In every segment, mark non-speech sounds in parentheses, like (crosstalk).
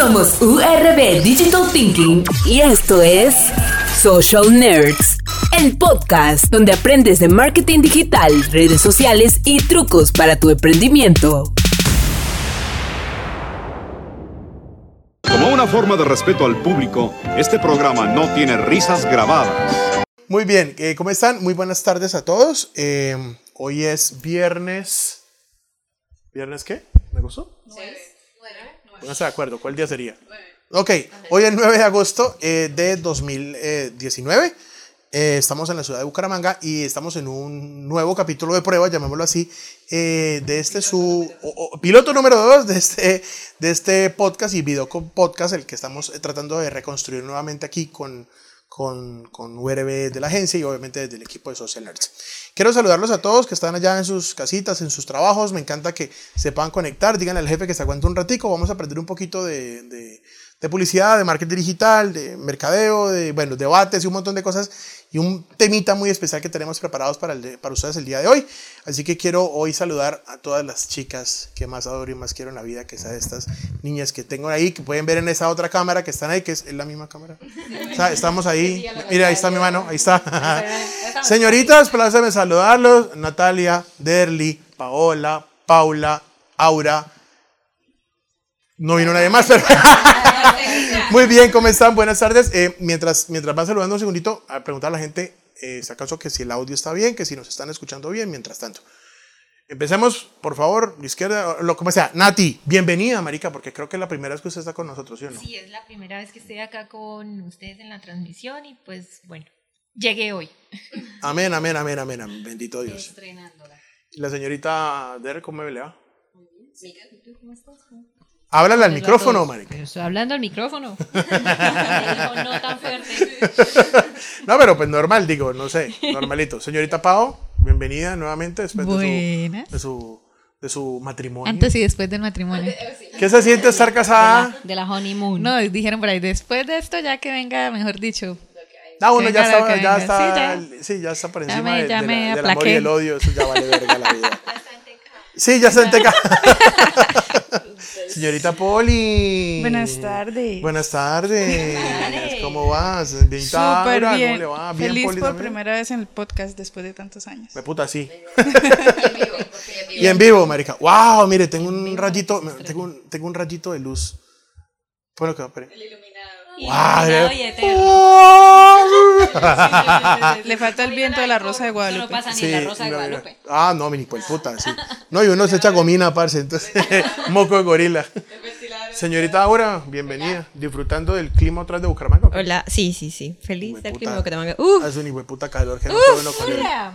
Somos URB Digital Thinking y esto es Social Nerds, el podcast donde aprendes de marketing digital, redes sociales y trucos para tu emprendimiento. Como una forma de respeto al público, este programa no tiene risas grabadas. Muy bien, eh, ¿cómo están? Muy buenas tardes a todos. Eh, hoy es viernes. ¿Viernes qué? ¿Me gustó? Pónganse de acuerdo, ¿cuál día sería? Ok, hoy es 9 de agosto eh, de 2019. Eh, estamos en la ciudad de Bucaramanga y estamos en un nuevo capítulo de prueba, llamémoslo así, eh, de este su o- o piloto número 2 de este, de este podcast y video con podcast, el que estamos tratando de reconstruir nuevamente aquí con, con, con URB de la agencia y obviamente desde el equipo de Social Nerds. Quiero saludarlos a todos que están allá en sus casitas, en sus trabajos. Me encanta que se puedan conectar. Díganle al jefe que se aguante un ratico. Vamos a aprender un poquito de, de- de publicidad, de marketing digital, de mercadeo, de bueno, debates y un montón de cosas. Y un temita muy especial que tenemos preparados para, el de- para ustedes el día de hoy. Así que quiero hoy saludar a todas las chicas que más adoro y más quiero en la vida, que de estas niñas que tengo ahí, que pueden ver en esa otra cámara que están ahí, que es, es la misma cámara. O sea, estamos ahí. Mira, ahí está mi mano, ahí está. Señoritas, pláceme saludarlos. Natalia, Derly, Paola, Paula, Aura. No vino nadie más, pero... (laughs) Muy bien, ¿cómo están? Buenas tardes. Eh, mientras, mientras van saludando un segundito, a preguntar a la gente, eh, si acaso que si el audio está bien, que si nos están escuchando bien, mientras tanto. Empecemos, por favor, izquierda, lo como sea. Nati, bienvenida, marica, porque creo que es la primera vez que usted está con nosotros, ¿sí o no? Sí, es la primera vez que estoy acá con ustedes en la transmisión y pues bueno, llegué hoy. (laughs) Amén, amén, amén, amén, amén. Bendito Dios. Estrenándola. La señorita Der, ¿cómo me va? ¿Tú cómo estás? Háblale al micrófono, marica. Estoy hablando al micrófono. (laughs) (laughs) No tan fuerte. (laughs) No, pero pues normal, digo, no sé, normalito. Señorita Pau, bienvenida nuevamente después de su, de su, de su matrimonio. Antes y después del matrimonio. ¿Qué se siente estar casada? De la honeymoon. No, dijeron por ahí, después de esto ya que venga, mejor dicho. Ah, bueno, ya está, que ya está, Sí, sí, ya está por Ya encima me- de- ya de la- del amor y el odio, eso ya vale verga la vida. Sí, ya está en teca. Señorita Poli. Buenas tardes. Buenas tardes. ¿Cómo vas? Bien, Súper bien. ¿Cómo le va? Bien, Feliz Poli por también? primera vez en el podcast después de tantos años. Me puta, sí. Y en vivo, marica. Wow, mire, tengo un rayito, tengo un, tengo un rayito de luz. Bueno, que va y. (laughs) Le falta el viento de la rosa de Guadalupe. no pasa ni la Rosa de no, Guadalupe. Ah, no, mi pues puta, sí. No, y uno se echa gomina, parce, entonces, (laughs) moco de gorila. Señorita Aura, bienvenida. Disfrutando del clima otra vez de Bucaramanga. Hola, sí, sí, sí. Feliz Hijueputa. del clima de Bucaramanga. Uh, Hace un hijo de puta calor no él. hola.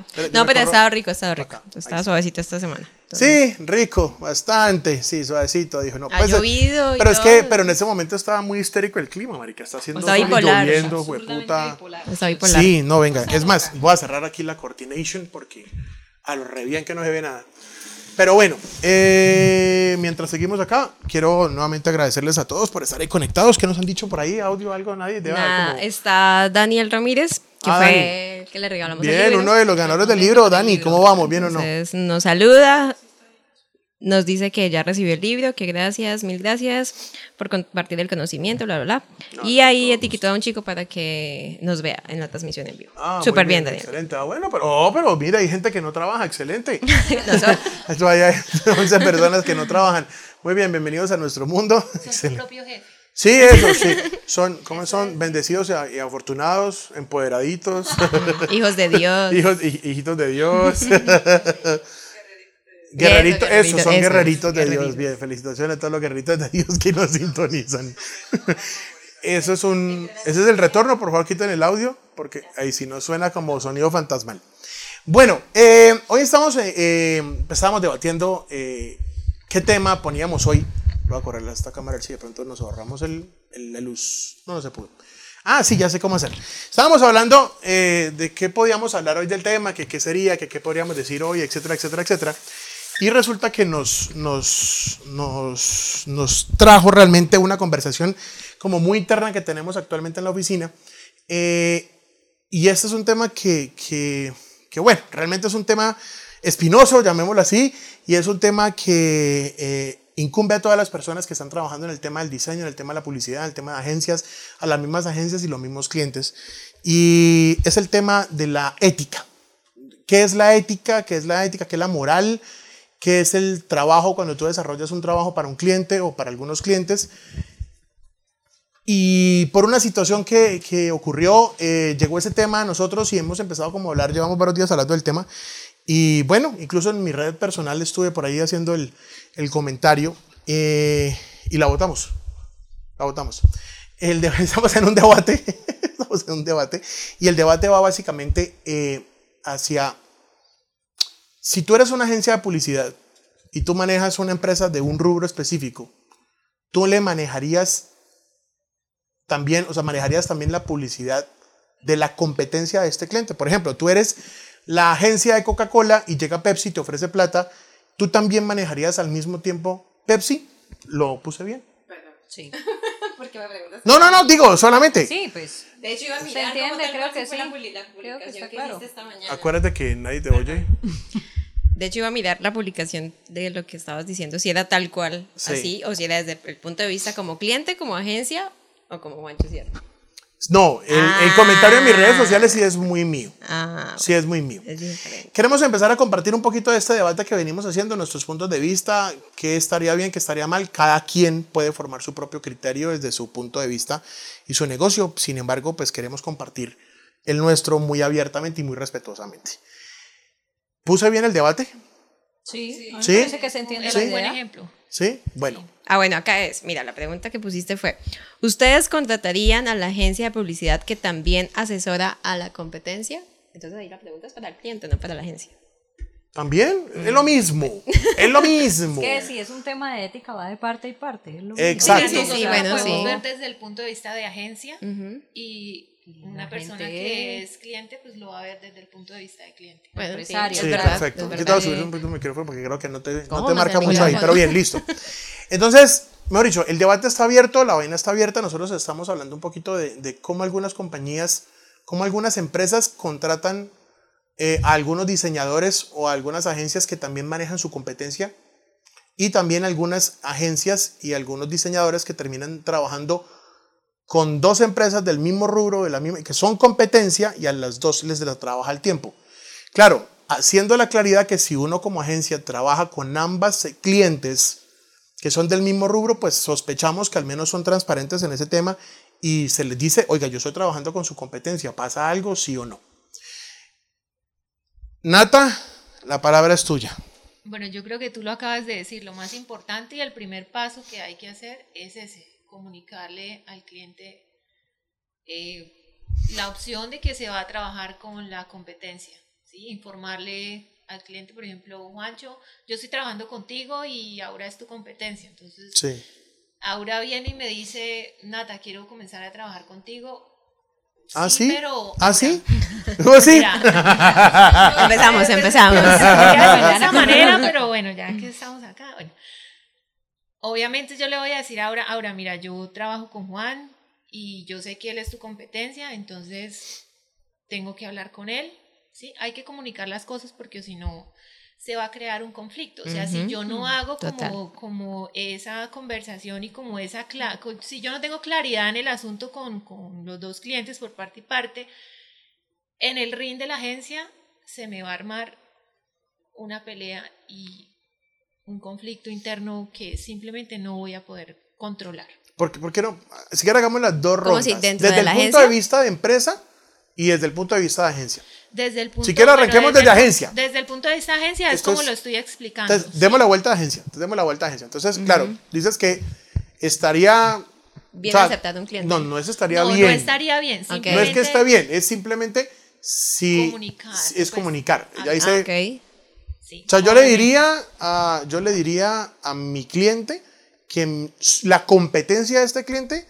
Espera, yo no, pero ha estado rico, ha estado rico. Acá, ahí Estaba suavecito esta semana. Sí, rico, bastante, sí, suavecito, dijo, no, Ha pues, llovido y pero es todo. que, pero en ese momento estaba muy histérico el clima, marica, está haciendo Está bipolar. lloviendo, hueputa. Está bipolar. Sí, no, venga, es más, voy a cerrar aquí la coordination porque a lo re bien que no se ve nada. Pero bueno, eh, mientras seguimos acá, quiero nuevamente agradecerles a todos por estar ahí conectados. ¿Qué nos han dicho por ahí? ¿Audio, algo? ¿Nadie? Debe como- está Daniel Ramírez, que Ah, fue el que le regalamos el Bien, libro. uno de los ganadores del libro. Dani, ¿cómo vamos? ¿Bien o no? Nos saluda, nos dice que ya recibió el libro, que gracias, mil gracias por compartir el conocimiento, bla, bla, bla. y ahí etiquetó a un chico para que nos vea en la transmisión en vivo. Ah, Súper bien, Daniel. Excelente. Ah, bueno, pero, oh, pero mira, hay gente que no trabaja. Excelente. (laughs) (laughs) Esto hay 11 (laughs) personas que no trabajan. Muy bien, bienvenidos a nuestro mundo. Son su propio jefe. Sí, eso sí. Son, ¿cómo son? Bendecidos y afortunados, empoderaditos, Hijos de Dios. hijos, hij- hijitos de Dios. Guerreritos, eso, son guerreritos de Dios. Bien, felicitaciones a todos los guerreritos de Dios que nos sintonizan. (laughs) Eso es un, ese es el retorno, por favor quiten el audio, porque ahí sí no suena como sonido fantasmal. Bueno, eh, hoy estamos, eh, eh, estábamos debatiendo eh, qué tema poníamos hoy. Voy a correr a esta cámara, si de pronto nos ahorramos el, el- la luz. No, no se pudo. Ah, sí, ya sé cómo hacer. Estábamos hablando eh, de qué podíamos hablar hoy del tema, que qué sería, que qué podríamos decir hoy, etcétera, etcétera, etcétera. Y resulta que nos, nos, nos, nos trajo realmente una conversación como muy interna que tenemos actualmente en la oficina. Eh, y este es un tema que, que, que, bueno, realmente es un tema espinoso, llamémoslo así, y es un tema que eh, incumbe a todas las personas que están trabajando en el tema del diseño, en el tema de la publicidad, en el tema de agencias, a las mismas agencias y los mismos clientes. Y es el tema de la ética. ¿Qué es la ética? ¿Qué es la ética? ¿Qué es la moral? ¿Qué es el trabajo cuando tú desarrollas un trabajo para un cliente o para algunos clientes? Y por una situación que, que ocurrió, eh, llegó ese tema a nosotros y hemos empezado como a hablar, llevamos varios días hablando del tema. Y bueno, incluso en mi red personal estuve por ahí haciendo el, el comentario eh, y la votamos. La votamos. El (laughs) estamos en un debate, (laughs) estamos en un debate, y el debate va básicamente eh, hacia, si tú eres una agencia de publicidad y tú manejas una empresa de un rubro específico, tú le manejarías también, o sea, manejarías también la publicidad de la competencia de este cliente. Por ejemplo, tú eres la agencia de Coca-Cola y llega Pepsi y te ofrece plata, tú también manejarías al mismo tiempo Pepsi. ¿Lo puse bien? Sí. (laughs) ¿Por qué me preguntas? No, no, no, digo, solamente. Sí, pues. De hecho, iba a mirar entiende, cómo tal creo cual que fue sí. la Creo que publicación está que claro. hiciste esta mañana. Acuérdate que nadie te oye. (laughs) De hecho, iba a mirar la publicación de lo que estabas diciendo, si era tal cual, Sí. así, o si era desde el punto de vista como cliente, como agencia, o como Juancho Sierra. No, el, el comentario en mis redes sociales sí es muy mío. Ah, Sí es muy mío. es. Queremos empezar a compartir un poquito de este debate que venimos haciendo, nuestros puntos de vista, qué estaría bien, qué estaría mal. Cada quien puede formar su propio criterio desde su punto de vista y su negocio. Sin embargo, pues queremos compartir el nuestro muy abiertamente y muy respetuosamente. ¿Puse bien el debate? Sí, Sí. parece que se entiende Es la un buen ejemplo. Sí. Bueno, Ah, bueno, acá es. Mira, la pregunta que pusiste fue: ¿Ustedes contratarían a la agencia de publicidad que también asesora a la competencia? Entonces ahí la pregunta es para el cliente, no para la agencia. también es lo mismo. Es lo mismo. Que si es un tema de ética va de parte y parte. es lo mismo. Exacto. Sí, sí, bueno, podemos sí. ver desde el punto de vista de agencia y una persona gente- que es cliente pues lo va a ver desde el punto de vista de cliente. Bueno, sí, Empresario. es Sí, verdad, perfecto. es verdad. te voy a subir un poquito el micrófono porque creo que no te, no ¿Cómo te marca mucho ahí, pero bien, listo. Entonces, mejor dicho, el debate está abierto, la vaina está abierta. Nosotros estamos hablando un poquito de, de cómo algunas compañías, cómo algunas empresas contratan eh, a algunos diseñadores o a algunas agencias que también manejan su competencia y también algunas agencias y algunos diseñadores que terminan trabajando con dos empresas del mismo rubro, de la misma, que son competencia y a las dos les la trabaja al tiempo. Claro, haciendo la claridad que si uno como agencia trabaja con ambas eh, clientes que son del mismo rubro, pues sospechamos que al menos son transparentes en ese tema y se les dice, oiga, yo estoy trabajando con su competencia, ¿pasa algo, sí o no? Nata, la palabra es tuya. Bueno, yo creo que tú lo acabas de decir, lo más importante y el primer paso que hay que hacer es ese, comunicarle al cliente eh, la opción de que se va a trabajar con la competencia, ¿sí? informarle al cliente, por ejemplo, Juancho, yo estoy trabajando contigo y ahora es tu competencia, entonces Sí. Aura viene y me dice, Nata, quiero comenzar a trabajar contigo. ¿Ah, sí? Pero, ¿Ah, sí? ¿Cómo sí? Empezamos, empezamos. de esa manera, pero bueno, ya que estamos acá, bueno. Obviamente yo le voy a decir ahora, ahora, mira, yo trabajo con Juan y yo sé que él es tu competencia, entonces tengo que hablar con él, ¿sí? Hay que comunicar las cosas porque si no se va a crear un conflicto. O sea, si yo no hago como, Total. como esa conversación y como esa, si yo no tengo claridad en el asunto con, con los dos clientes por parte y parte, en el ring de la agencia se me va a armar una pelea y un conflicto interno que simplemente no voy a poder controlar. ¿Por qué, por qué no? Si quiere hagamos las dos ¿Cómo rondas. si desde de el punto agencia? de vista de empresa y desde el punto de vista de agencia. Desde el punto, Si quiere, bueno, arranquemos desde agencia. Desde el punto de vista de agencia es Esto como es- lo estoy explicando. Entonces, demos la vuelta a agencia. Entonces, demos la vuelta a agencia. Entonces, claro, dices que estaría... Bien o sea, aceptado un cliente. No, no es estaría no, bien. no estaría bien. Ok. No es que está bien, es simplemente si Comunicar, es pues. comunicar. Ya Ah, dice, ok. Sí, o sea, yo le diría a yo le diría a mi cliente que la competencia de este cliente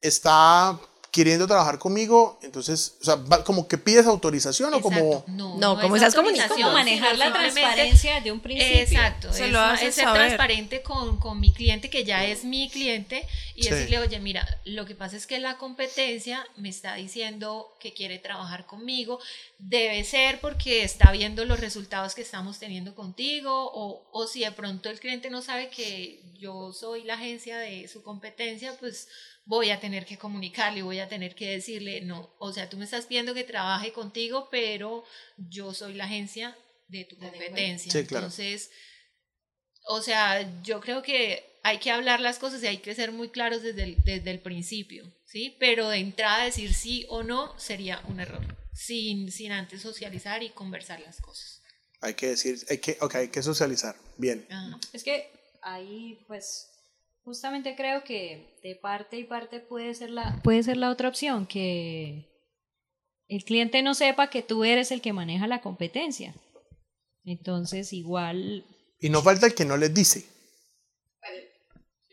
está queriendo trabajar conmigo, entonces, o sea, va- como que pides autorización o como... Exacto. No, No, no como es esas autorización, comunicaciones. Manejar la transparencia de un principio. Exacto, Se es, lo es ser saber. transparente con, con mi cliente, que ya es mi cliente, y Sí. decirle, oye, mira, lo que pasa es que la competencia me está diciendo que quiere trabajar conmigo, debe ser porque está viendo los resultados que estamos teniendo contigo, o, o si de pronto el cliente no sabe que yo soy la agencia de su competencia, pues voy a tener que comunicarle, voy a tener que decirle, no, o sea, tú me estás pidiendo que trabaje contigo, pero yo soy la agencia de tu competencia. Sí, claro. Entonces, o sea, yo creo que hay que hablar las cosas y hay que ser muy claros desde el, desde el principio, ¿sí? Pero de entrada decir sí o no sería un error, sin, sin antes socializar y conversar las cosas. Hay que decir, hay que, ok, hay que socializar. Bien. Ajá. Es que ahí, pues, justamente creo que de parte y parte puede ser la, puede ser la otra opción, que el cliente no sepa que tú eres el que maneja la competencia. Entonces, igual... Y no falta el que no les dice.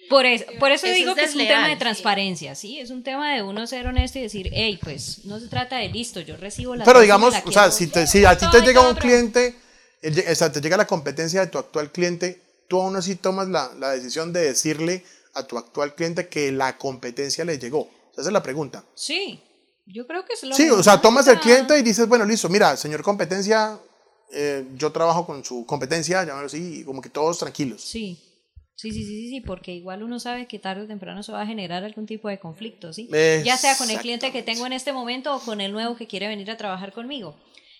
Por eso, por eso Eso digo es que es un tema de transparencia, ¿sí? Es un tema de uno ser honesto y decir, hey, pues no se trata de listo, yo recibo la Pero digamos, la o sea, si, te, si a ti te llega un cliente, el o sea, te llega la competencia de tu actual cliente, tú aún así tomas la, la decisión de decirle a tu actual cliente que la competencia le llegó. Esa es la pregunta. Sí, yo creo que es lo Sí, o sea, tomas el cliente y dices, bueno, listo, mira, señor competencia, eh, yo trabajo con su competencia, llámalo así, y como que todos tranquilos. Sí. Sí, sí, sí, sí, sí, porque igual uno sabe que tarde o temprano se va a generar algún tipo de conflicto, ¿sí? Ya sea con el cliente que tengo en este momento o con el nuevo que quiere venir a trabajar conmigo.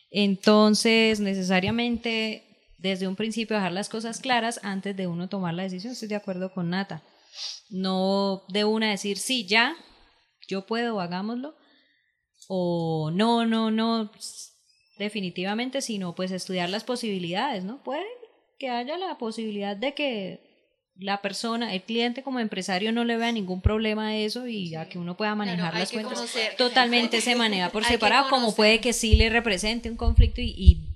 Entonces, necesariamente, desde un principio, dejar las cosas claras antes de uno tomar la decisión. Estoy de acuerdo con Nata. No de una decir, sí, ya, yo puedo, hagámoslo. O no, no, no, definitivamente, sino pues estudiar las posibilidades, ¿no? Puede que haya la posibilidad de que la persona, el cliente como empresario no le vea ningún problema a eso y a que uno pueda manejar hay las cuentas. conocer- Totalmente se maneja por separado, como puede que sí le represente un conflicto y, y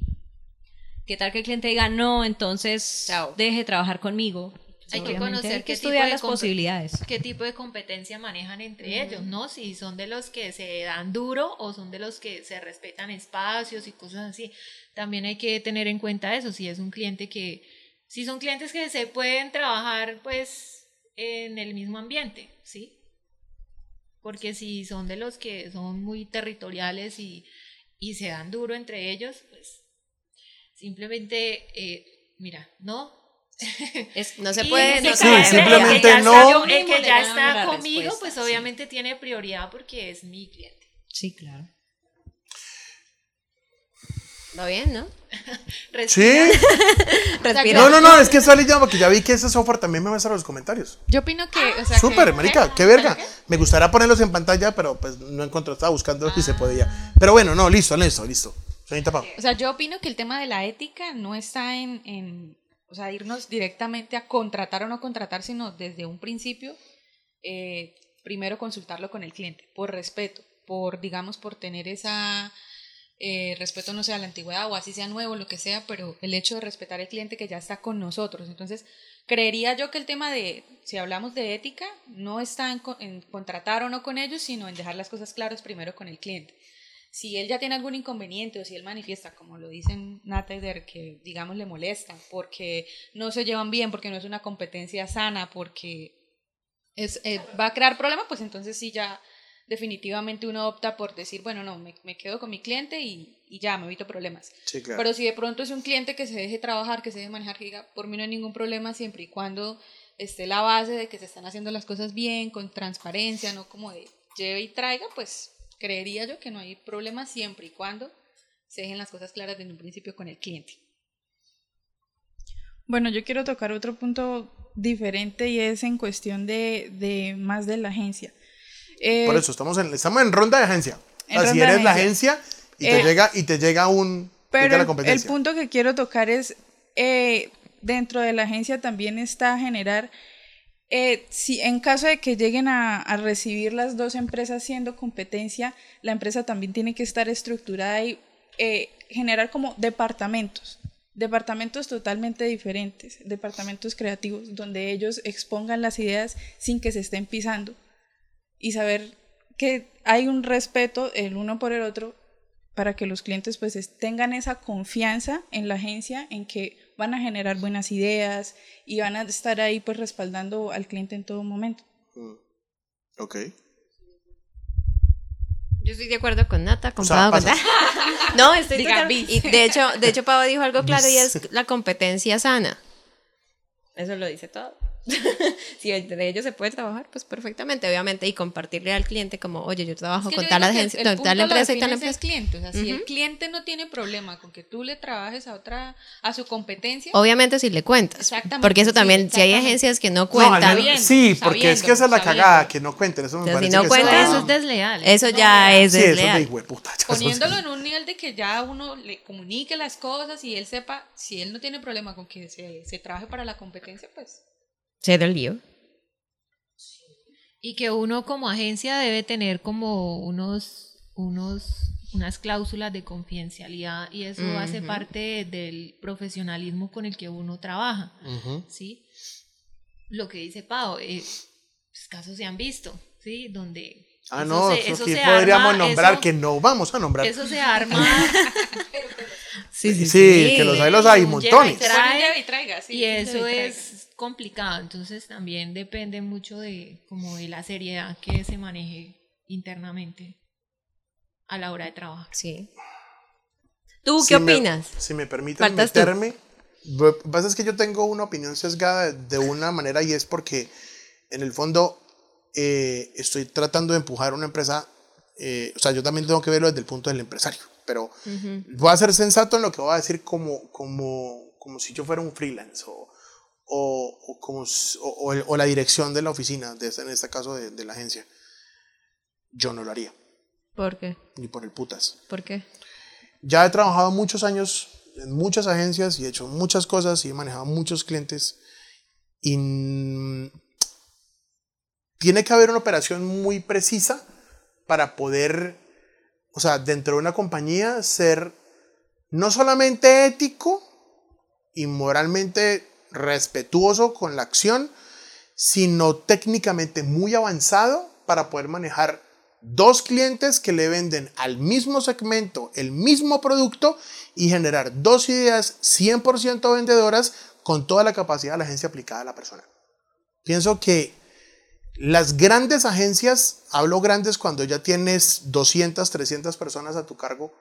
qué tal que el cliente diga no, entonces Chao. deje trabajar conmigo. Hay que conocer hay que qué tipo estudiar de las posibilidades. qué tipo de competencia manejan entre ellos, ¿no? Si son de los que se dan duro o son de los que se respetan espacios y cosas así. También hay que tener en cuenta eso, si es un cliente que, si son clientes que se pueden trabajar pues en el mismo ambiente, ¿sí? Porque si son de los que son muy territoriales y, y se dan duro entre ellos, pues simplemente, eh, mira, no, (laughs) Es- no se puede, no se Sí, caso, simplemente el que ya no. el que ya está conmigo, respuesta, pues sí. obviamente tiene prioridad porque es mi cliente. Sí, claro. ¿Va bien, no? (laughs) Sí. Respira. (laughs) No, no, no, es que salí ya porque ya vi que ese software también me muestra los comentarios. Yo opino que, o sea, Súper, que- marica, qué verga. Me gustaría ponerlos en pantalla, pero pues no encontré, estaba buscando si se podía. Pero bueno, no, listo, listo, listo. O sea, yo opino que el tema de la ética no está en, en, o sea, irnos directamente a contratar o no contratar, sino desde un principio, eh, primero consultarlo con el cliente, por respeto, por, digamos, por tener esa eh, respeto, no sé, a la antigüedad o así sea nuevo, lo que sea, pero el hecho de respetar al cliente que ya está con nosotros. Entonces, creería yo que el tema de, si hablamos de ética, no está en contratar o no con ellos, sino en dejar las cosas claras primero con el cliente si él ya tiene algún inconveniente o si él manifiesta, como lo dicen Nata y Der, que digamos le molesta porque no se llevan bien, porque no es una competencia sana, porque es, eh, va a crear problemas, pues entonces sí ya definitivamente uno opta por decir, bueno, no, me, me quedo con mi cliente y, y ya, me evito problemas. Sí, claro. Pero si de pronto es un cliente que se deje trabajar, que se deje manejar, que diga, por mí no hay ningún problema siempre y cuando esté la base de que se están haciendo las cosas bien, con transparencia, no como de lleve y traiga, pues creería yo que no hay problema siempre y cuando se dejen las cosas claras desde un principio con el cliente. Bueno, yo quiero tocar otro punto diferente y es en cuestión de, de más de la agencia. Eh, Por eso estamos en, estamos en ronda de agencia. O En sea, si ronda de eres la agencia. y te Eh, llega y te llega un Pero llega la el, competencia. el punto que quiero tocar es, eh, dentro de la agencia también está generar, eh, si en caso de que lleguen a, recibir las dos empresas siendo competencia, la empresa también tiene que estar estructurada y eh, generar como departamentos, departamentos totalmente diferentes, departamentos creativos, donde ellos expongan las ideas sin que se estén pisando y saber que hay un respeto el uno por el otro para que los clientes pues tengan esa confianza en la agencia, en que van a generar buenas ideas y van a estar ahí pues respaldando al cliente en todo momento. Mm. Ok. Yo estoy de acuerdo con Nata, con Pau. (laughs) no, estoy y de hecho, de hecho Pau dijo algo claro y es (laughs) la competencia sana. Eso lo dice todo. (laughs) si entre ellos se puede trabajar, pues perfectamente, obviamente, y compartirle al cliente como, oye, yo trabajo con tal agencia, tal empresa y tal empresa. Cliente. O sea, si el cliente no tiene problema con que tú le trabajes a otra, a su competencia. Obviamente si le cuentas. Exactamente. Porque eso también, si hay agencias que no cuentan. sí, porque es que esa es la cagada, que no cuenten. Eso me parece si no cuentan, eso es desleal. Eso ya es desleal. Eso puta, Poniéndolo en un nivel de que ya uno le comunique las cosas y él sepa, si él no tiene problema con que se, se trabaje para la competencia, pues se del lío. Y que uno como agencia debe tener como unos, unos, unas cláusulas de confidencialidad y eso hace parte del profesionalismo con el que uno trabaja. ¿sí? Lo que dice Pau, eh, pues, casos se han visto, ¿sí? Donde Ah, no, eso, sí podríamos nombrar, que no vamos a nombrar. Eso se arma. (laughs) sí, sí, sí, que los hay, los hay montones. y eso es complicado, entonces también depende mucho de como de la seriedad que se maneje internamente a la hora de trabajar. Sí. ¿Tú qué opinas? si me permiten meterme, lo que pasa es que yo tengo una opinión sesgada de una manera y es porque en el fondo eh, estoy tratando de empujar una empresa, eh, o sea, yo también tengo que verlo desde el punto del empresario, pero voy a ser sensato en lo que voy a decir como, como, como si yo fuera un freelance o, o, como, o, la dirección de la oficina, de, en este caso de, de, la agencia, yo no lo haría. ¿Por qué? Ni por el putas. ¿Por qué? Ya he trabajado muchos años en muchas agencias y he hecho muchas cosas y he manejado muchos clientes y tiene que haber una operación muy precisa para poder, o sea, dentro de una compañía ser no solamente ético y moralmente respetuoso con la acción, sino técnicamente muy avanzado para poder manejar dos clientes que le venden al mismo segmento el mismo producto y generar dos ideas 100% vendedoras con toda la capacidad de la agencia aplicada a la persona. Pienso que las grandes agencias, hablo grandes cuando ya tienes 200, 300 personas a tu cargo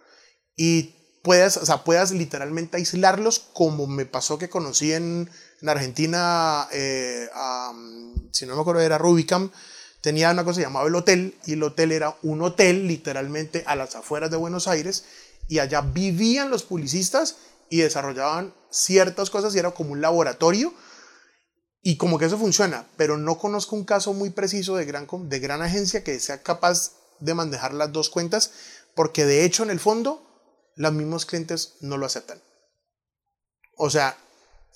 y puedas, o sea, puedas literalmente aislarlos, como me pasó que conocí en, en Argentina, eh, si no me acuerdo, era Rubicam, tenía una cosa llamada el hotel, y el hotel era un hotel literalmente a las afueras de Buenos Aires, y allá vivían los publicistas y desarrollaban ciertas cosas, y era como un laboratorio, y como que eso funciona, pero no conozco un caso muy preciso de gran, de gran agencia que sea capaz de manejar las dos cuentas, porque de hecho en el fondo los mismos clientes no lo aceptan. O sea,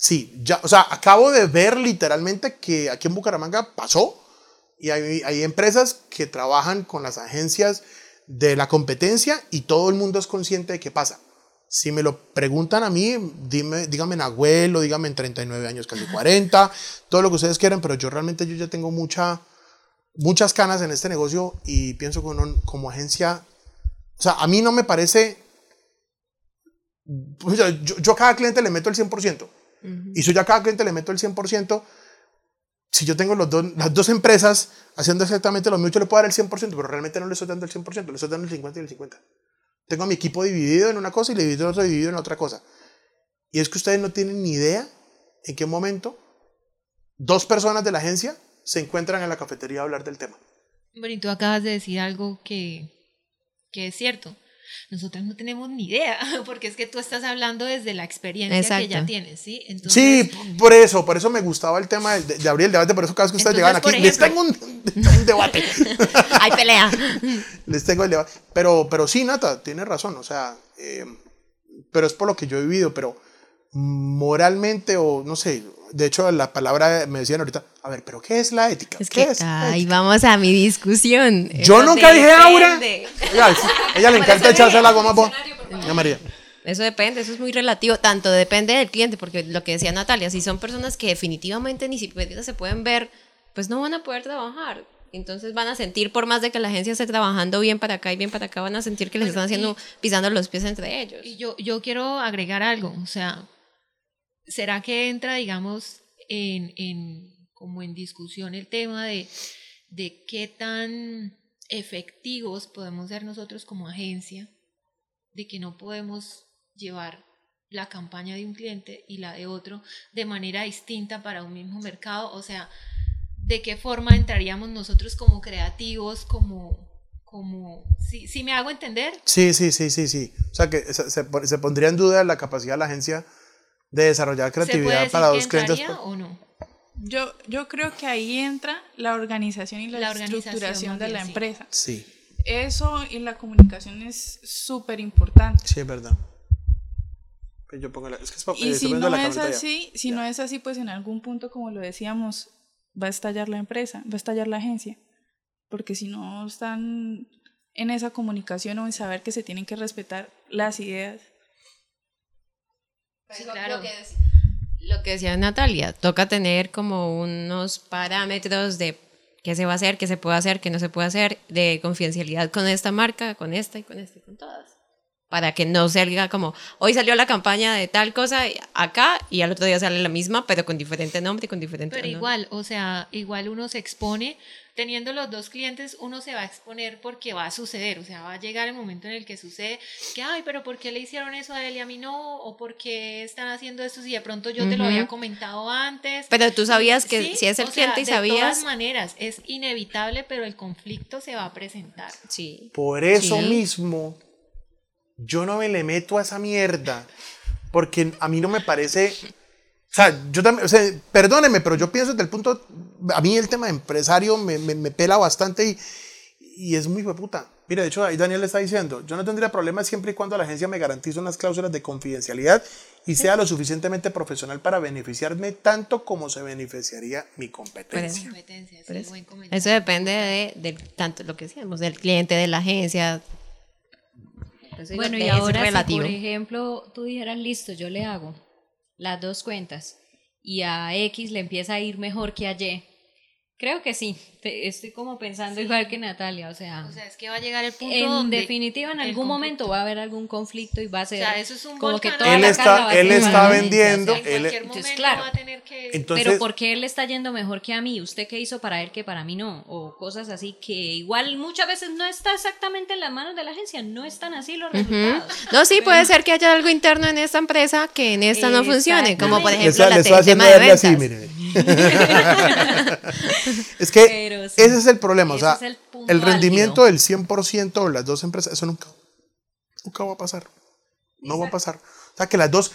sí, ya, o sea, acabo de ver literalmente que aquí en Bucaramanga pasó y hay, hay empresas que trabajan con las agencias de la competencia y todo el mundo es consciente de qué pasa. Si me lo preguntan a mí, dime, díganme en abuelo, díganme en 39 años, casi 40, todo lo que ustedes quieran, pero yo realmente yo ya tengo mucha, muchas canas en este negocio y pienso que como agencia, o sea, a mí no me parece pues, yo, a cada cliente le meto el 100%. Y si yo a cada cliente le meto el 100%, si yo tengo los las dos empresas haciendo exactamente lo mismo, yo le puedo dar el 100%, pero realmente no le estoy dando el 100%, le estoy dando el 50 y el 50. Tengo a mi equipo dividido en una cosa y le divido otro dividido en otra cosa. Y es que ustedes no tienen ni idea en qué momento dos personas de la agencia se encuentran en la cafetería a hablar del tema. Bueno, y tú acabas de decir algo que, que es cierto nosotros no tenemos ni idea, (laughs) porque es que tú estás hablando desde la experiencia que ya tienes, ¿sí? sí, por eso, por eso me gustaba el tema de, abrir el debate, por eso cada vez que ustedes llegan aquí, les tengo un, (laughs) debate. (laughs) Hay pelea. les tengo el debate. Pero, pero sí, Nata, tienes razón, o sea, eh, pero es por lo que yo he vivido, pero moralmente o no sé, de hecho la palabra me decían ahorita, a ver, pero ¿qué es la ética? Es que, ahí vamos a mi discusión. Yo nunca dije Aura. Ella, ella le encanta echarse la goma por... María. Eso depende, eso es muy relativo, tanto depende del cliente, porque lo que decía Natalia, si son personas que definitivamente ni siquiera se pueden ver, pues no van a poder trabajar. Entonces van a sentir, por más de que la agencia esté trabajando bien para acá y bien para acá, van a sentir que les están haciendo, pisando los pies entre ellos. Y yo, yo quiero agregar algo, o sea, ¿será que entra, digamos, en, en como en discusión el tema de, de qué tan efectivos podemos ser nosotros como agencia, de que no podemos llevar la campaña de un cliente y la de otro de manera distinta para un mismo mercado, o sea, de qué forma entraríamos nosotros como creativos, como, como, ¿sí, ¿sí me hago entender? Sí, sí, sí, sí, sí. O sea, que se, se, pondría en duda la capacidad de la agencia de desarrollar creatividad para dos clientes. o no? Yo, yo creo que ahí entra la organización y la, estructuración de la empresa. Sí. Eso y la comunicación es súper importante. Sí, es verdad. Yo pongo la, es que es, y eh, si no es así, si no es así, pues en algún punto, como lo decíamos, va a estallar la empresa, va a estallar la agencia. Porque si no están en esa comunicación o en saber que se tienen que respetar las ideas. Sí, claro. Lo que decía Natalia, toca tener como unos parámetros de qué se va a hacer, qué se puede hacer, qué no se puede hacer, de confidencialidad con esta marca, con esta y con esta y con todas. Para que no salga como, hoy salió la campaña de tal cosa acá y al otro día sale la misma, pero con diferente nombre y con diferente... Pero igual, o sea, igual uno se expone teniendo los dos clientes, uno se va a exponer porque va a suceder, o sea, va a llegar el momento en el que sucede que, ay, pero ¿por qué le hicieron eso a él y a mí no? ¿O por qué están haciendo esto si de pronto yo te lo había comentado antes? Pero tú sabías que si es el cliente y sabías... De todas maneras, es inevitable, pero el conflicto se va a presentar. Sí. Por eso mismo, yo no me le meto a esa mierda, porque a mí no me parece o sea, yo también, o sea, perdóneme, pero yo pienso desde el punto, a mí el tema de empresario me, me, pela bastante y, y es muy puta. Mira, de hecho, ahí Daniel le está diciendo, yo no tendría problema siempre y cuando la agencia me garantice unas cláusulas de confidencialidad y sea lo suficientemente profesional para beneficiarme tanto como se beneficiaría mi competencia. eso depende de, de, tanto lo que decíamos, del cliente, de la agencia. Bueno, y ahora si, por ejemplo, tú dijeras, listo, yo le hago las dos cuentas y a X le empieza a ir mejor que a Y, Creo que sí, estoy como pensando igual que Natalia, o sea, o sea, es que va a llegar el punto en definitiva en algún momento va a haber algún conflicto y va a ser o sea, eso es un como que toda él la está él está vendiendo, en él entonces, claro, va a tener que Entonces, pero ¿por qué él está yendo mejor que a mí? ¿Usted qué hizo para él que para mí no? O cosas así que igual muchas veces no está exactamente en las manos de la agencia, no están así los resultados. No, sí, puede ser que haya algo interno en esta empresa que en esta no funcione, como por ejemplo la tema de ventas. Así, mire. (laughs) (laughs) es que ese es el problema. o sea, el, rendimiento del 100% de las dos empresas, eso nunca, nunca va a pasar. No va a pasar. O sea, que las dos,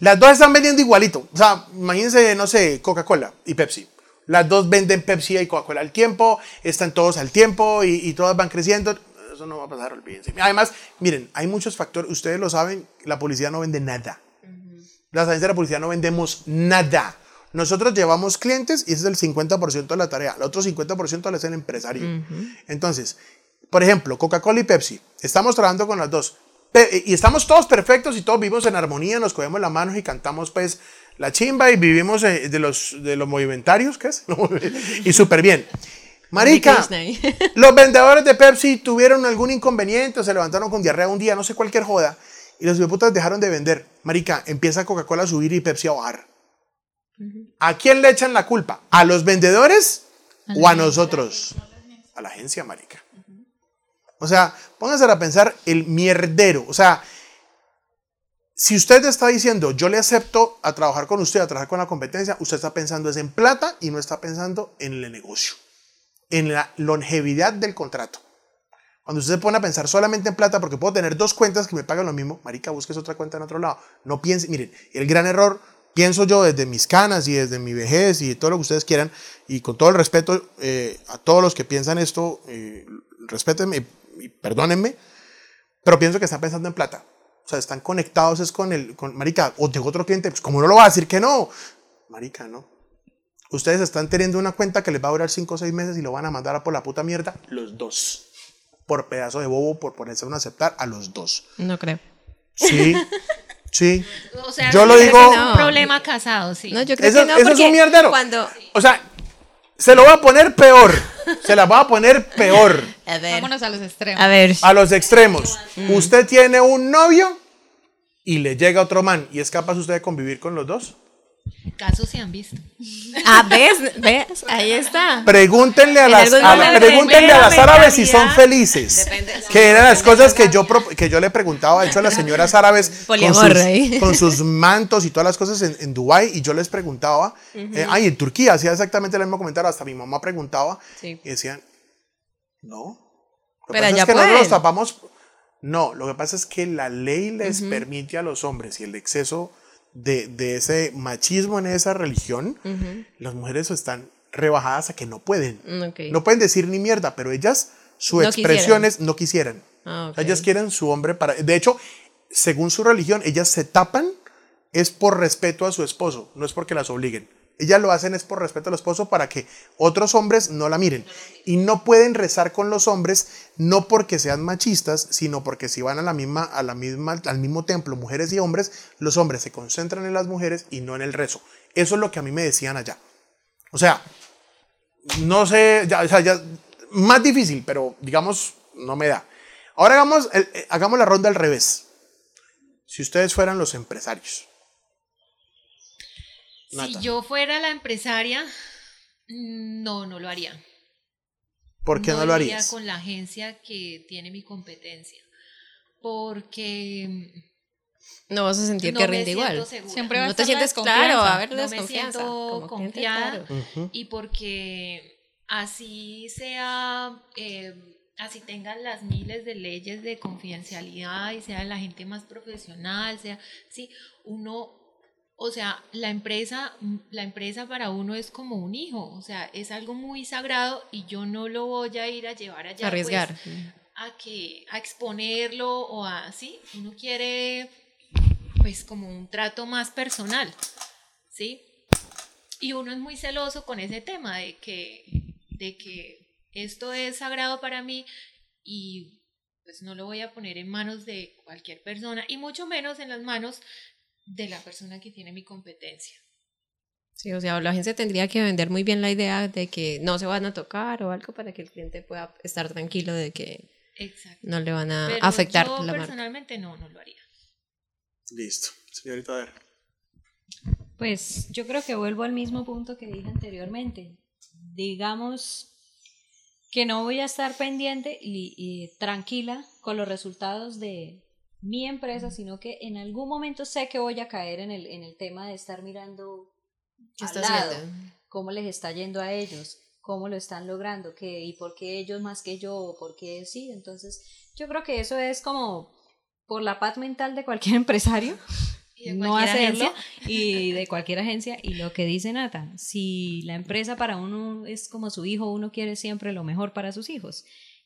las dos están vendiendo igualito. O sea, imagínense, no sé, Coca-Cola y Pepsi. Las dos venden Pepsi y Coca-Cola al tiempo, están todos al tiempo y, todas van creciendo. Eso no va a pasar, olvídense. Además, miren, hay muchos factores, ustedes lo saben, la policía no vende nada. Las agencias de la policía no vendemos nada. Nosotros llevamos clientes y ese es el 50% de la tarea. El otro 50% lo hace el empresario. Entonces, por ejemplo, Coca-Cola y Pepsi. Estamos trabajando con las dos. y estamos todos perfectos y todos vivimos en armonía, nos cogemos las manos y cantamos pues la chimba y vivimos eh, de los, de los movimentarios, ¿qué es? (laughs) y súper bien. Marica, (laughs) los vendedores de Pepsi tuvieron algún inconveniente, se levantaron con diarrea un día, no sé cualquier joda, y los putas dejaron de vender. Marica, empieza Coca-Cola a subir y Pepsi a bajar. ¿A quién le echan la culpa? ¿A los vendedores o a nosotros? A la agencia, marica. O sea, pónganse a pensar el mierdero. O sea, si usted está diciendo, yo le acepto a trabajar con usted, a trabajar con la competencia, usted está pensando es en plata y no está pensando en el negocio, en la longevidad del contrato. Cuando usted se pone a pensar solamente en plata, porque puedo tener dos cuentas que me pagan lo mismo, marica, busques otra cuenta en otro lado. No piense, miren, el gran error pienso yo desde mis canas y desde mi vejez y todo lo que ustedes quieran, y con todo el respeto eh, a todos los que piensan esto, eh, respétenme y perdónenme, pero pienso que están pensando en plata. O sea, están conectados es con el, con, marica, o tengo otro cliente, pues como no lo va a decir que no, marica, no. Ustedes están teniendo una cuenta que les va a durar 5 o 6 meses y lo van a mandar a por la puta mierda los dos. Por pedazo de bobo, por ponerse a aceptar a los dos. No creo. Sí. (laughs) Sí. O sea, yo lo digo. un problema casado, sí. No, yo creo que no, eso es un mierdero. Cuando... O sea, se lo va a poner peor. Se las voy a poner peor. (laughs) A ver. Vámonos a los extremos. A ver. A los extremos. Usted tiene un novio y le llega otro man. ¿Y es capaz usted de convivir con los dos? Casos se han visto. Ah, ¿ves? ¿Ves? Ahí está. Pregúntenle a las, a- momento pregúntenle a las árabes si son felices. Que eran las cosas que yo, que yo le preguntaba, de hecho, a las señoras árabes con sus, ahí. con sus mantos y todas las cosas en, en Dubái. Y yo les preguntaba, eh, ay, en Turquía hacía exactamente el mismo comentario. Hasta mi mamá preguntaba Sí. y decían, no. Lo Pero pasa es que nosotros pueden. tapamos. No, lo que pasa es que la ley les permite a los hombres y el exceso de, de ese machismo en esa religión, las mujeres están rebajadas a que no pueden. Mm. No pueden decir ni mierda, pero ellas, su No expresión es no quisieran. Ah. Ellas quieren su hombre para... De hecho, según su religión, ellas se tapan es por respeto a su esposo, no es porque las obliguen. Ellas lo hacen es por respeto al esposo para que otros hombres no la miren. Y no pueden rezar con los hombres no porque sean machistas, sino porque si van a la misma, a la misma, al mismo templo, mujeres y hombres, los hombres se concentran en las mujeres y no en el rezo. Eso es lo que a mí me decían allá. O sea, no sé, ya, o más difícil, pero digamos, no me da. Ahora hagamos, eh, hagamos la ronda al revés. Si ustedes fueran los empresarios. Nata. Si yo fuera la empresaria, no, no lo haría. ¿Por qué no, lo harías? con la agencia que tiene mi competencia. Porque No vas a sentir no que rinde siento igual. segura. Siempre va a No te sientes desconfianza. claro, a ver, No me siento confiada. claro. Y porque así sea, eh, así tengan las miles de leyes de confidencialidad y sea la gente más profesional, sea, sí, uno, o sea, la empresa, la empresa para uno es como un hijo, o sea, es algo muy sagrado y yo no lo voy a ir a llevar allá. pues, Arriesgar. a que a exponerlo o a sí uno quiere pues como un trato más personal sí y uno es muy celoso con ese tema de que de que esto es sagrado para mí y pues no lo voy a poner en manos de cualquier persona y mucho menos en las manos de la persona que tiene mi competencia Sí, o sea, la agencia tendría que vender muy bien la idea de que no se van a tocar o algo para que el cliente pueda estar tranquilo de que exacto no le van a pero afectar yo la marca. personalmente no no lo haría Listo. Señorita, a ver. Pues yo creo que vuelvo al mismo punto que dije anteriormente. Digamos que no voy a estar pendiente y, y tranquila con los resultados de mi empresa, sino que en algún momento sé que voy a caer en el, en el tema de estar mirando ¿Qué al lado, cómo les está yendo a ellos, cómo lo están logrando, qué, y por qué ellos más que yo, por qué sí. Entonces, yo creo que eso es como por la paz mental de cualquier (laughs) empresario (laughs) ¿Y de no hacerlo agencia? (laughs) y de cualquier agencia y lo que dice Nata, si la empresa para uno es como su hijo, uno quiere siempre lo mejor para sus hijos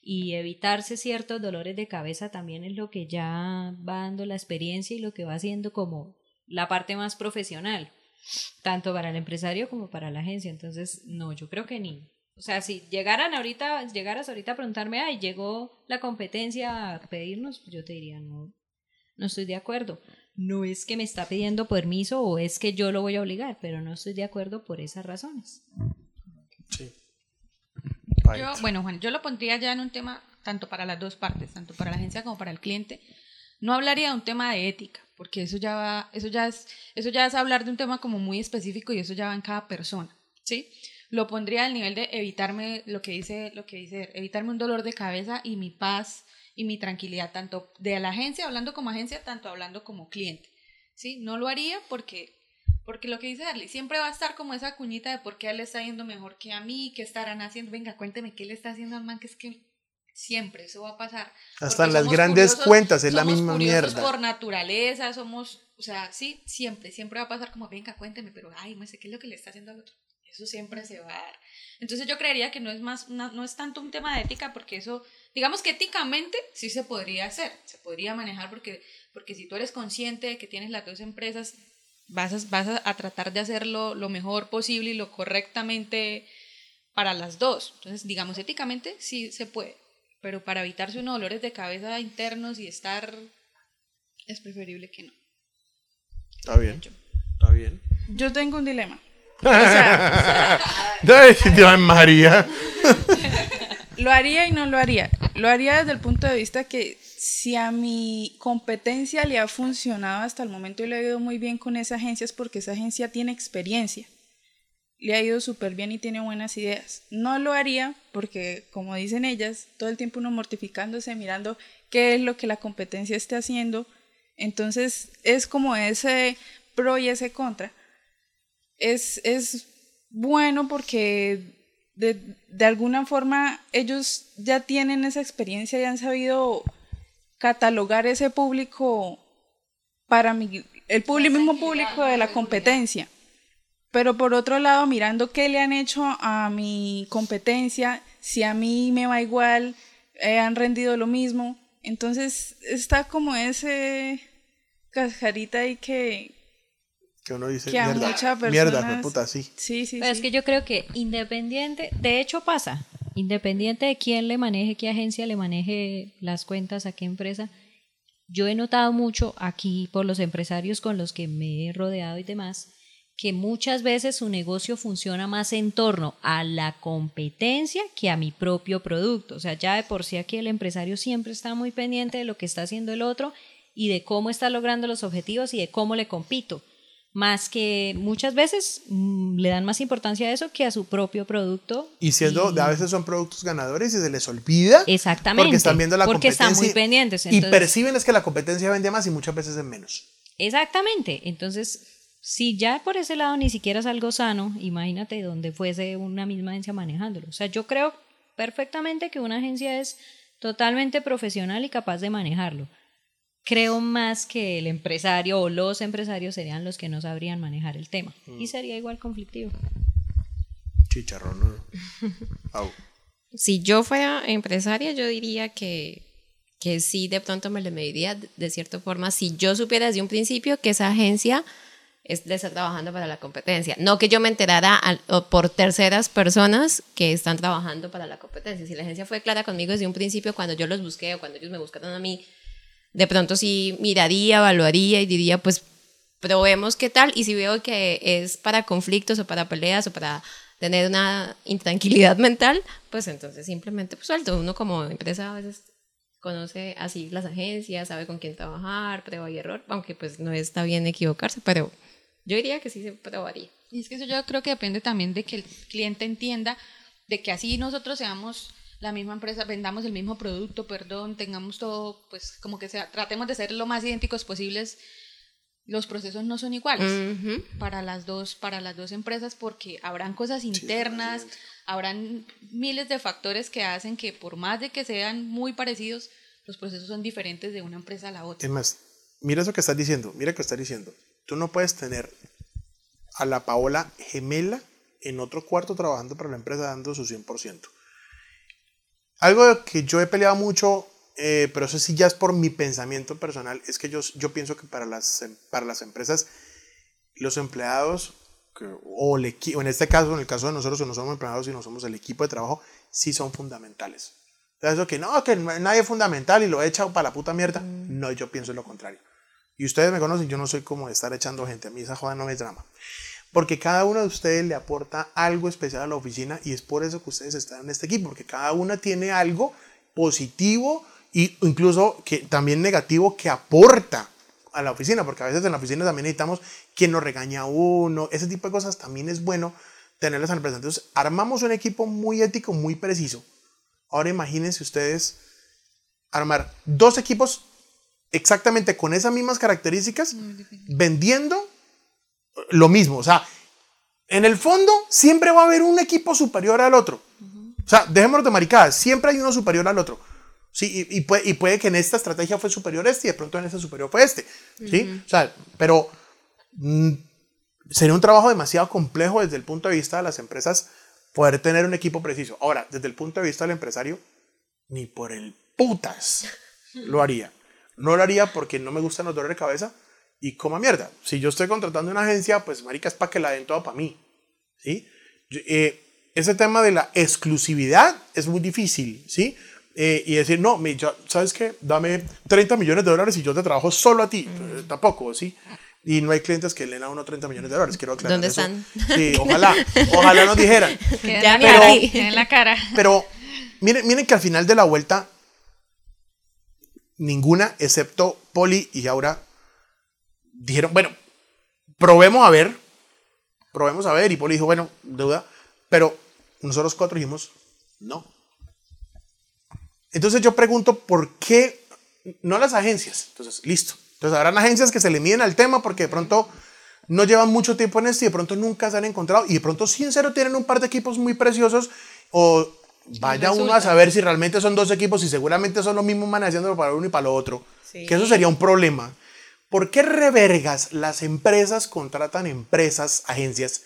y evitarse ciertos dolores de cabeza también es lo que ya va dando la experiencia y lo que va haciendo como la parte más profesional, tanto para el empresario como para la agencia. Entonces, no, yo creo que ni. O sea, si llegaran ahorita, llegaras ahorita a preguntarme, ay, llegó la competencia a pedirnos, yo te diría, no, no estoy de acuerdo. No es que me está pidiendo permiso o es que yo lo voy a obligar, pero no estoy de acuerdo por esas razones. Sí. Bueno, Juan, yo lo pondría ya en un tema tanto para las dos partes, tanto para la agencia como para el cliente. No hablaría de un tema de ética, porque eso ya va, eso ya es, eso ya es hablar de un tema como muy específico y eso ya va en cada persona, ¿sí? Lo pondría al nivel de evitarme lo que dice, lo que dice, evitarme un dolor de cabeza y mi paz y mi tranquilidad, tanto de la agencia, hablando como agencia, tanto hablando como cliente, ¿sí? No lo haría porque porque lo que dice Darly, siempre va a estar como esa cuñita de por qué él le está yendo mejor que a mí, qué estarán haciendo. Venga, cuénteme qué le está haciendo al man, que es que siempre eso va a pasar. Hasta en las grandes curiosos- cuentas es la misma mierda. por naturaleza, somos, o sea, sí, siempre, siempre va a pasar como, venga, cuénteme, pero ay, no sé qué es lo que le está haciendo al otro. Eso siempre se va a dar. Entonces yo creería que no es más, una- no es tanto un tema de ética, porque eso, digamos que éticamente sí se podría hacer, se podría manejar, porque, porque si tú eres consciente de que tienes las dos empresas, vas a, vas a, a tratar de hacerlo lo mejor posible y lo correctamente para las dos. Entonces, digamos, éticamente sí se puede, pero para evitarse unos dolores de cabeza internos y estar, es preferible que no. Está bien. Está bien. Yo tengo un dilema. (laughs) O sea, (laughs) María. (laughs) lo haría y no lo haría. Lo haría desde el punto de vista que si a mi competencia le ha funcionado hasta el momento y le ha ido muy bien con esa agencia es porque esa agencia tiene experiencia. Le ha ido súper bien y tiene buenas ideas. No lo haría porque, como dicen ellas, todo el tiempo uno mortificándose, mirando qué es lo que la competencia esté haciendo. Entonces es como ese pro y ese contra. Es, es bueno porque de, de, alguna forma ellos ya tienen esa experiencia y han sabido catalogar ese público para mi, el público, mismo público de la competencia. Pero por otro lado, mirando qué le han hecho a mi competencia, si a mí me va igual, eh, han rendido lo mismo. Entonces está como ese cascarita ahí que, que uno dice, que mierda, mierda, puta, sí. Sí, sí, Pero es que yo creo que independiente, de hecho pasa, independiente de quién le maneje, qué agencia le maneje las cuentas, a qué empresa, yo he notado mucho aquí por los empresarios con los que me he rodeado y demás, que muchas veces su negocio funciona más en torno a la competencia que a mi propio producto. O sea, ya de por sí aquí el empresario siempre está muy pendiente de lo que está haciendo el otro y de cómo está logrando los objetivos y de cómo le compito más que muchas veces mm, le dan más importancia a eso que a su propio producto. Y siendo, a veces son productos ganadores y se les olvida. Exactamente. Porque están viendo la porque competencia. están muy pendientes. y perciben es que la competencia vende más y muchas veces en menos. Exactamente. Entonces, si ya por ese lado ni siquiera es algo sano, imagínate donde fuese una misma agencia manejándolo. O sea, yo creo perfectamente que una agencia es totalmente profesional y capaz de manejarlo creo más que el empresario o los empresarios serían los que no sabrían manejar el tema. Y mm. sería igual conflictivo. Chicharrón. ¿no? (laughs) Si yo fuera empresaria, yo diría que, que sí, de pronto me le mediría de cierta forma, si yo supiera desde un principio que esa agencia es de estar trabajando para la competencia. No que yo me enterara por terceras personas que están trabajando para la competencia. Si la agencia fue clara conmigo desde un principio, cuando yo los busqué o cuando ellos me buscaron a mí, de pronto sí miraría, evaluaría y diría, pues probemos qué tal y si veo que es para conflictos o para peleas o para tener una intranquilidad (laughs) mental, pues entonces simplemente pues suelto. Uno como empresa a veces conoce así las agencias, sabe con quién trabajar, prueba y error, aunque pues no está bien equivocarse, pero yo diría que sí se probaría. Y es que eso yo creo que depende también de que el cliente entienda de que así nosotros seamos la misma empresa, vendamos el mismo producto, perdón, tengamos todo, pues como que sea, tratemos de ser lo más idénticos posibles. Los procesos no son iguales para las dos para las dos empresas porque habrán cosas internas, habrán miles de factores que hacen que por más de que sean muy parecidos, los procesos son diferentes de una empresa a la otra. Es más, mira eso que estás diciendo, mira que estás diciendo. Tú no puedes tener a la Paola gemela en otro cuarto trabajando para la empresa dando su 100%. Algo que yo he peleado mucho, eh, pero eso sí ya es por mi pensamiento personal, es que yo, yo pienso que para las, em, para las empresas, los empleados, o, el o en este caso, en el caso de nosotros, que no somos empleados, sino somos el equipo de trabajo, sí son fundamentales. Eso que no, que nadie es fundamental y lo he echado para la puta mierda. Mm. No, yo pienso lo contrario. Y ustedes me conocen, yo no soy como de estar echando gente. A mí esa joda no me drama. Porque cada uno de ustedes le aporta algo especial a la oficina y es por eso que ustedes están en este equipo, porque cada una tiene algo positivo e incluso que, también negativo que aporta a la oficina, porque a veces en la oficina también necesitamos quien nos regaña a uno, ese tipo de cosas también es bueno tenerlas en el presente. Entonces, armamos un equipo muy ético, muy preciso. Ahora imagínense ustedes armar dos equipos exactamente con esas mismas características, vendiendo lo mismo. O sea, en el fondo siempre va a haber un equipo superior al otro. O sea, dejémonos de maricadas, siempre hay uno superior al otro. Sí, y, puede, y, puede, que en esta estrategia fue superior este y de pronto en esta superior fue este. ¿sí? O sea, pero mm, sería un trabajo demasiado complejo desde el punto de vista de las empresas poder tener un equipo preciso. Ahora, desde el punto de vista del empresario, ni por el putas lo haría. No lo haría porque no me gustan los dolores de cabeza, y coma mierda. Si yo estoy contratando una agencia, pues marica es para que la den todo para mí. ¿sí? Eh, ese tema de la exclusividad es muy difícil, ¿sí? Eh, y decir, no, ¿sabes qué? Dame 30 millones de dólares y yo te trabajo solo a ti. Eh, tampoco, ¿sí? Y no hay clientes que le den a uno 30 millones de dólares, quiero aclarar ¿Dónde eso. están? Sí, (laughs) ojalá, ojalá nos dijeran. Ya Pero- ahí. en la cara. Pero miren, miren que al final de la vuelta, ninguna, excepto Poli y Aura, dijeron, bueno, probemos a ver, probemos a ver. Y Poli dijo, bueno, duda. Pero nosotros cuatro dijimos, no. Entonces yo pregunto, ¿por qué no las agencias? Entonces, listo. Entonces habrán agencias que se le miden al tema porque de pronto no llevan mucho tiempo en esto y de pronto nunca se han encontrado y de pronto sí en serio tienen un par de equipos muy preciosos o vaya uno a saber si realmente son dos equipos y seguramente son los mismos manejando para uno y para lo otro. Que eso sería un problema. ¿Por qué revergas las empresas contratan empresas, agencias,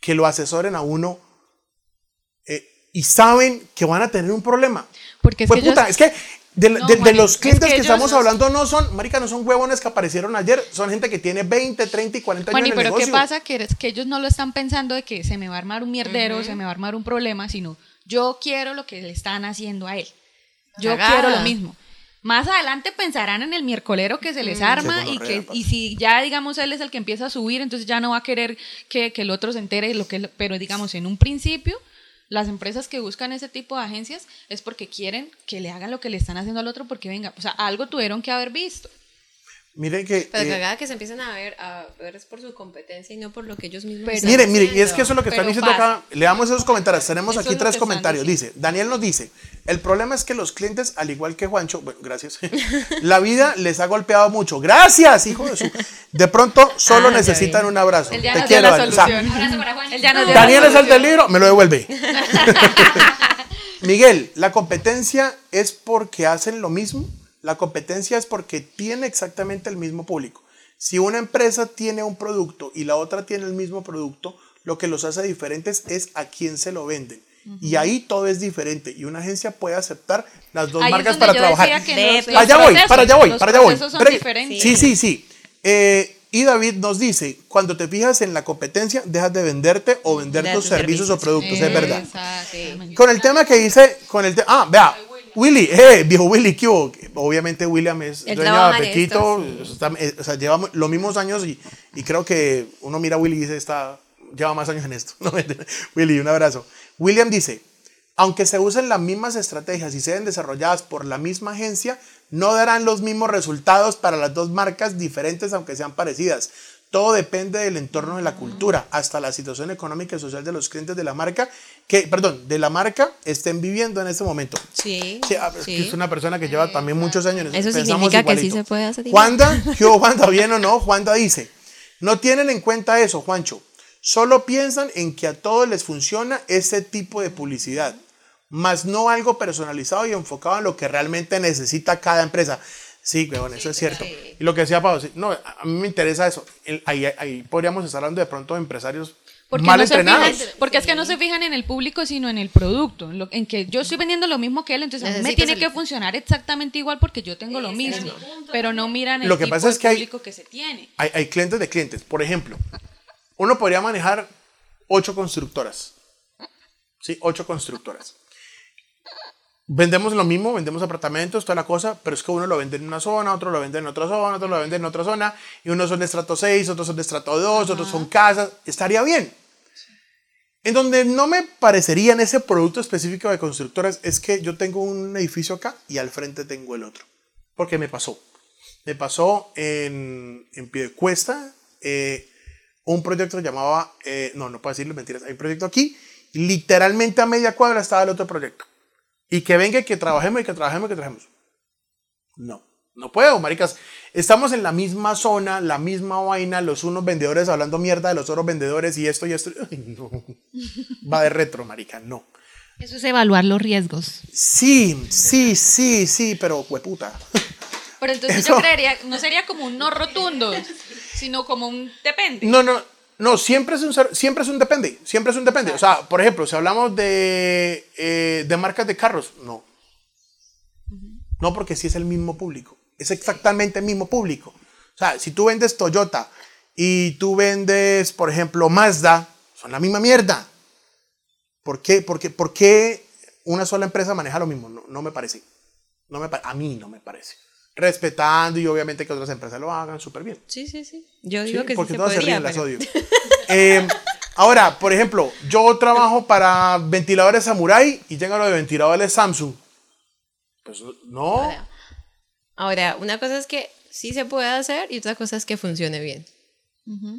que lo asesoren a uno eh, y saben que van a tener un problema? Porque es Pues que puta, ellos- es que de, No, de- de los es clientes que que, estamos hablando no son, marica, no son huevones que aparecieron ayer, son gente que tiene 20, 30 y 40 Juani, años en el pero ¿qué negocio. pasa? Que, es que ellos no lo están pensando de que se me va a armar un mierdero, se me va a armar un problema, sino yo quiero lo que le están haciendo a él. Yo Cagada. quiero lo mismo. Más adelante pensarán en el miércolero que se les arma Sí, y que y si ya digamos él es el que empieza a subir, entonces ya no va a querer que, que el otro se entere de lo que pero digamos en un principio las empresas que buscan ese tipo de agencias es porque quieren que le hagan lo que le están haciendo al otro porque venga, o sea, algo tuvieron que haber visto. Miren que... Pero eh, cagada que se empiecen a ver, a ver es por su competencia y no por lo que ellos mismos Pero- están Miren, miren, y es que eso es lo que están diciendo pasa. acá. Leamos esos comentarios. Tenemos Eso aquí tres que comentarios. Dice, Daniel nos dice, el problema es que los clientes, al igual que Juancho, bueno, gracias, (laughs) la vida les ha golpeado mucho. Gracias, hijo de su... De pronto solo Ah, necesitan un abrazo. Él ya Te quiero, la Daniel. O sea, Daniel es el del libro, me lo devuelve. (laughs) Miguel, la competencia es porque hacen lo mismo. La competencia es porque tiene exactamente el mismo público. Si una empresa tiene un producto y la otra tiene el mismo producto, lo que los hace diferentes es a quién se lo venden. Y ahí todo es diferente. Y una agencia puede aceptar las dos Ahí marcas para trabajar. los- los Allá voy, para allá voy, para allá voy. procesos son Pero- diferentes. Sí, sí, sí. Eh, y David nos dice, cuando te fijas en la competencia, dejas de venderte o vender De tus tus servicios o productos, es verdad. Con el tema que dice, con el ah, vea, Willy, eh, viejo Willy, ¿qué hubo? Obviamente William es Él dueño de Pequito, esto, sí. está- eh, o sea, lleva los mismos años y, y creo que uno mira a Willy y dice, está, lleva más años en esto. (laughs) No. Willy, un abrazo. William dice, aunque se usen las mismas estrategias y sean desarrolladas por la misma agencia, no darán los mismos resultados para las dos marcas diferentes, aunque sean parecidas. Todo depende del entorno de la cultura, hasta la situación económica y social de los clientes de la marca, que, perdón, de la marca estén viviendo en este momento. Sí, Sí, es que sí. es una persona que lleva también muchos años. Eso pensamos significa que sí se puede hacer. Juanda, (laughs) ¿qué hubo, Juanda? ¿Bien o no? Juanda dice, no tienen en cuenta eso, Juancho. Solo piensan en que a todos les funciona ese tipo de publicidad, más no algo personalizado y enfocado en lo que realmente necesita cada empresa. Sí, weón, eso es cierto. Y lo que decía Pablo, sí, no, a mí me interesa eso. El- ahí, ahí podríamos estar hablando de pronto de empresarios Porque, mal no se entrenados. fijan- porque es que no se fijan en el público, sino en el producto. En, lo- en que yo estoy vendiendo lo mismo que él, entonces a mí me tiene que funcionar exactamente igual porque yo tengo lo mismo. Pero no miran el Lo que tipo pasa de es que hay- público que se tiene. hay, hay clientes de clientes. Por ejemplo, uno podría manejar ocho constructoras. Sí, ocho constructoras. Vendemos lo mismo, vendemos apartamentos, toda la cosa, pero es que uno lo vende en una zona, otro lo vende en otra zona, otro lo vende en otra zona, y unos son de estrato 6, otros son de estrato 2, otros son casas, estaría bien. En donde no me parecería en ese producto específico de constructoras es que yo tengo un edificio acá y al frente tengo el otro. Porque me pasó. Me pasó en, en Piedecuesta eh, un proyecto que llamaba, eh, no, no puedo decirlo, mentiras, hay un proyecto aquí, literalmente a media cuadra estaba el otro proyecto. Y que venga y que trabajemos y que trabajemos y que trabajemos. No, no puedo, maricas. Estamos en la misma zona, la misma vaina, los unos vendedores hablando mierda de los otros vendedores y esto y esto. (laughs) Ay, no. Va de retro, marica, no. Eso es evaluar los riesgos. Sí, sí, sí, sí, pero hueputa. Pero entonces Eso- yo creería, no sería como un no rotundo, sino como un depende. No, no, no, siempre es un, siempre es un depende, siempre es un depende. O sea, por ejemplo, si hablamos de, eh, de marcas de carros, no. No, porque sí es el mismo público, es exactamente el mismo público. O sea, si tú vendes Toyota y tú vendes, por ejemplo, Mazda, son la misma mierda. ¿Por qué, por qué, por qué una sola empresa maneja lo mismo? No, no me parece. No me a mí no me parece. Respetando y obviamente que otras empresas lo hagan súper bien. Sí, sí, sí. Yo digo que porque sí todas se podría, ríen, las pero- odio. Eh, ahora, por ejemplo, yo trabajo para ventiladores Samurai y llega lo de ventiladores Samsung. Pues no. Ahora, ahora, una cosa es que sí se puede hacer y otra cosa es que funcione bien.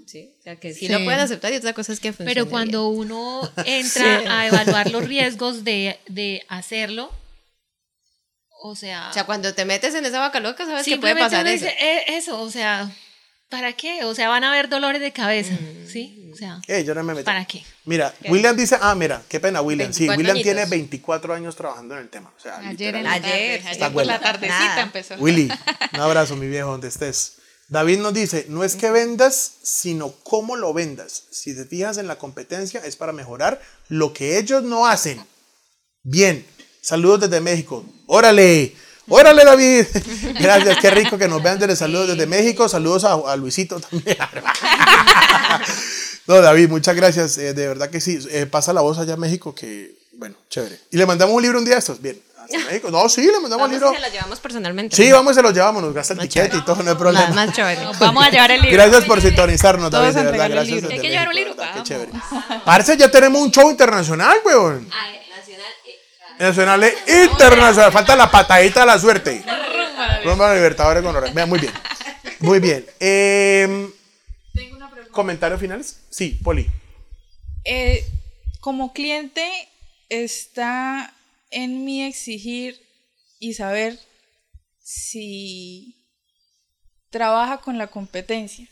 Sí, o sea, que sí, Sí. lo pueden aceptar y otra cosa es que funcione Pero cuando uno (laughs) entra Sí. a evaluar los riesgos de, de hacerlo, o sea. O sea, cuando te metes en esa vaca loca, sabes que puede pasar eso. dice, "Eh, eso, o sea, ¿para qué? O sea, van a haber dolores de cabeza, Mm. ¿sí? O sea, Eh, yo no me meto. ¿para qué? Mira, William dice, ah, mira, qué pena, William. Sí, 24 William añitos. tiene 24 años trabajando en el tema. O sea, Ayer en la tarde, Ayer, ayer por la tardecita Nada. empezó. Willy, un abrazo, mi viejo, donde estés. David nos dice, no es que vendas, sino cómo lo vendas. Si te fijas en la competencia, es para mejorar lo que ellos no hacen. Bien, saludos desde México. Órale, órale David. (laughs) Gracias, qué rico que nos vean desde saludos desde México. Saludos a, a Luisito también. (laughs) No, David, muchas gracias. eh, de verdad que sí. Eh, pasa la voz allá en México que, bueno, chévere. Y le mandamos un libro un día de estos. Bien. (laughs) México. No, sí, le mandamos Vamos un libro. que la llevamos personalmente. Sí, vamos y se los llevamos, nos gasta el Más tiquete chévere. y todo, no hay problema. más chévere. Vamos a llevar el libro. Gracias por sintonizarnos, Todos David, de a verdad, el gracias. Hay que llevar un libro, verdad, qué chévere. Parce, ya tenemos un show internacional, weón. Nacional e internacional. Falta la patadita de la suerte. Rumba Libertadores con Lorena. Vean, muy bien. Muy bien. Eh, ¿Comentarios finales? Sí, Poli. Eh, como cliente está en mí exigir y saber si trabaja con la competencia.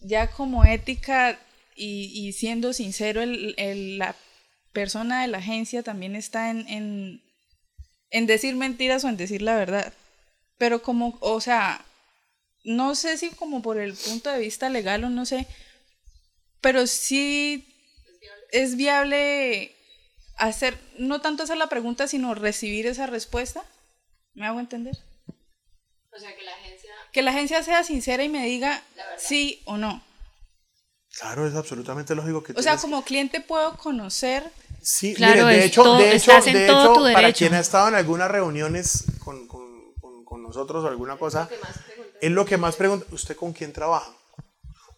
Ya como ética y, y siendo sincero, el- el- la persona de la agencia también está en, en, en decir mentiras o en decir la verdad. Pero como, o sea, no sé si como por el punto de vista legal o no sé, pero sí es viable hacer, no tanto hacer la pregunta, sino recibir esa respuesta. ¿Me hago entender? O sea, que la agencia... Que la agencia sea sincera y me diga sí o no. Claro, es absolutamente lógico que O sea, como cliente puedo conocer Sí, Claro, mire, de hecho, todo- de hecho, estás en de todo hecho, para derecho. quien ha estado en algunas reuniones con, con- con- con nosotros o alguna cosa, es lo que más pregunta, ¿usted con quién trabaja?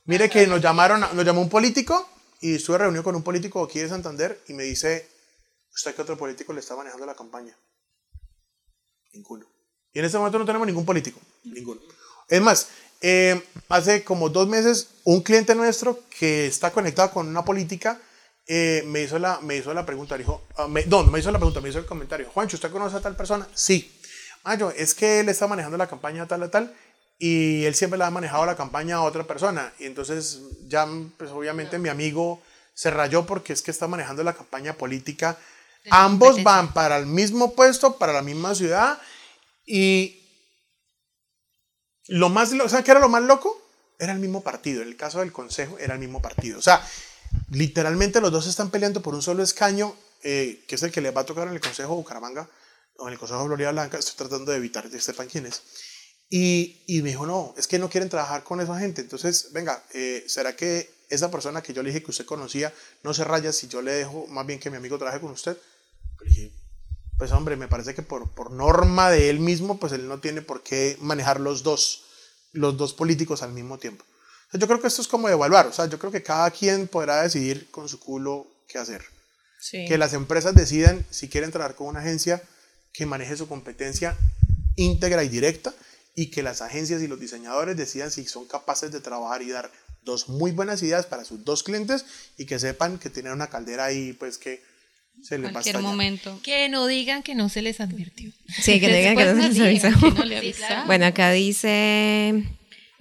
Mire que nos llamaron, nos llamó un político y estuve reunido con un político aquí de Santander y me dice, ¿usted qué otro político le está manejando la campaña? Ninguno. Y en este momento no tenemos ningún político, ninguno. Es más, eh, hace como dos meses un cliente nuestro que está conectado con una política eh, me, hizo la, me hizo la pregunta, dijo, ah, me, no, no me hizo la pregunta, me hizo el comentario, Juancho, ¿usted conoce a tal persona? Sí. Mayo, es que él está manejando la campaña tal, tal, tal, y él siempre le ha manejado la campaña a otra persona. Y entonces ya, pues obviamente mi amigo se rayó porque es que está manejando la campaña política. Ambos van para el mismo puesto, para la misma ciudad, y lo más, lo- ¿sabe qué era lo más loco? Era el mismo partido. En el caso del consejo, era el mismo partido. O sea, literalmente los dos están peleando por un solo escaño, eh, que es el que les va a tocar en el consejo de Bucaramanga, o en el consejo de Blanca. Estoy tratando de evitar que sepan quién es. Y, y me dijo, no, es que no quieren trabajar con esa gente. Entonces, venga, eh, ¿será que esa persona que yo le dije que usted conocía no se raya si yo le dejo más bien que mi amigo trabaje con usted? Le dije, pues hombre, me parece que por, por norma de él mismo, pues él no tiene por qué manejar los dos, los dos políticos al mismo tiempo. O sea, yo creo que esto es como evaluar, o sea, yo creo que cada quien podrá decidir con su culo qué hacer. Sí. Que las empresas decidan si quieren trabajar con una agencia que maneje su competencia íntegra y directa y que las agencias y los diseñadores decidan si son capaces de trabajar y dar dos muy buenas ideas para sus dos clientes y que sepan que tienen una caldera ahí pues que se a cualquier momento. Que no digan que no se les advirtió. Sí, que digan que no se les avisó. No le. Bueno, acá dice,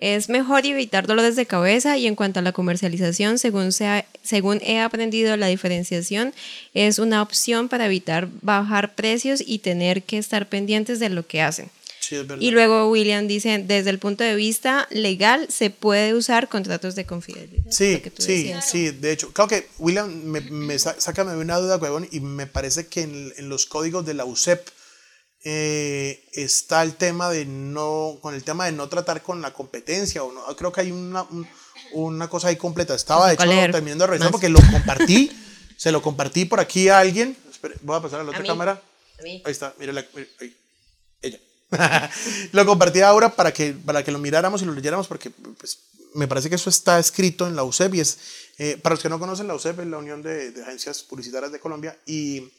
es mejor evitar dolores de cabeza y en cuanto a la comercialización, según, sea, según he aprendido, la diferenciación es una opción para evitar bajar precios y tener que estar pendientes de lo que hacen. Sí, es verdad. Y luego William dice, desde el punto de vista legal, se puede usar contratos de confidencialidad. Sí, sí, decías. sí, de hecho, claro que William me, me sácame una duda, huevón, y me parece que en, en los códigos de la USEP eh, está el tema de no, con el tema de no tratar con la competencia, o no, creo que hay una, un- una cosa ahí completa. Estaba de hecho leer terminando de revisar más. porque lo compartí, se lo compartí por aquí a alguien. Espere, voy a pasar a la otra cámara. A mí. Ahí está, mire, la, mire, ahí. (laughs) lo compartí ahora para que, para que lo miráramos y lo leyéramos porque pues, me parece que eso está escrito en la UCEP y es, eh, para los que no conocen la UCEP es la Unión de, Agencias Publicitarias de Colombia y,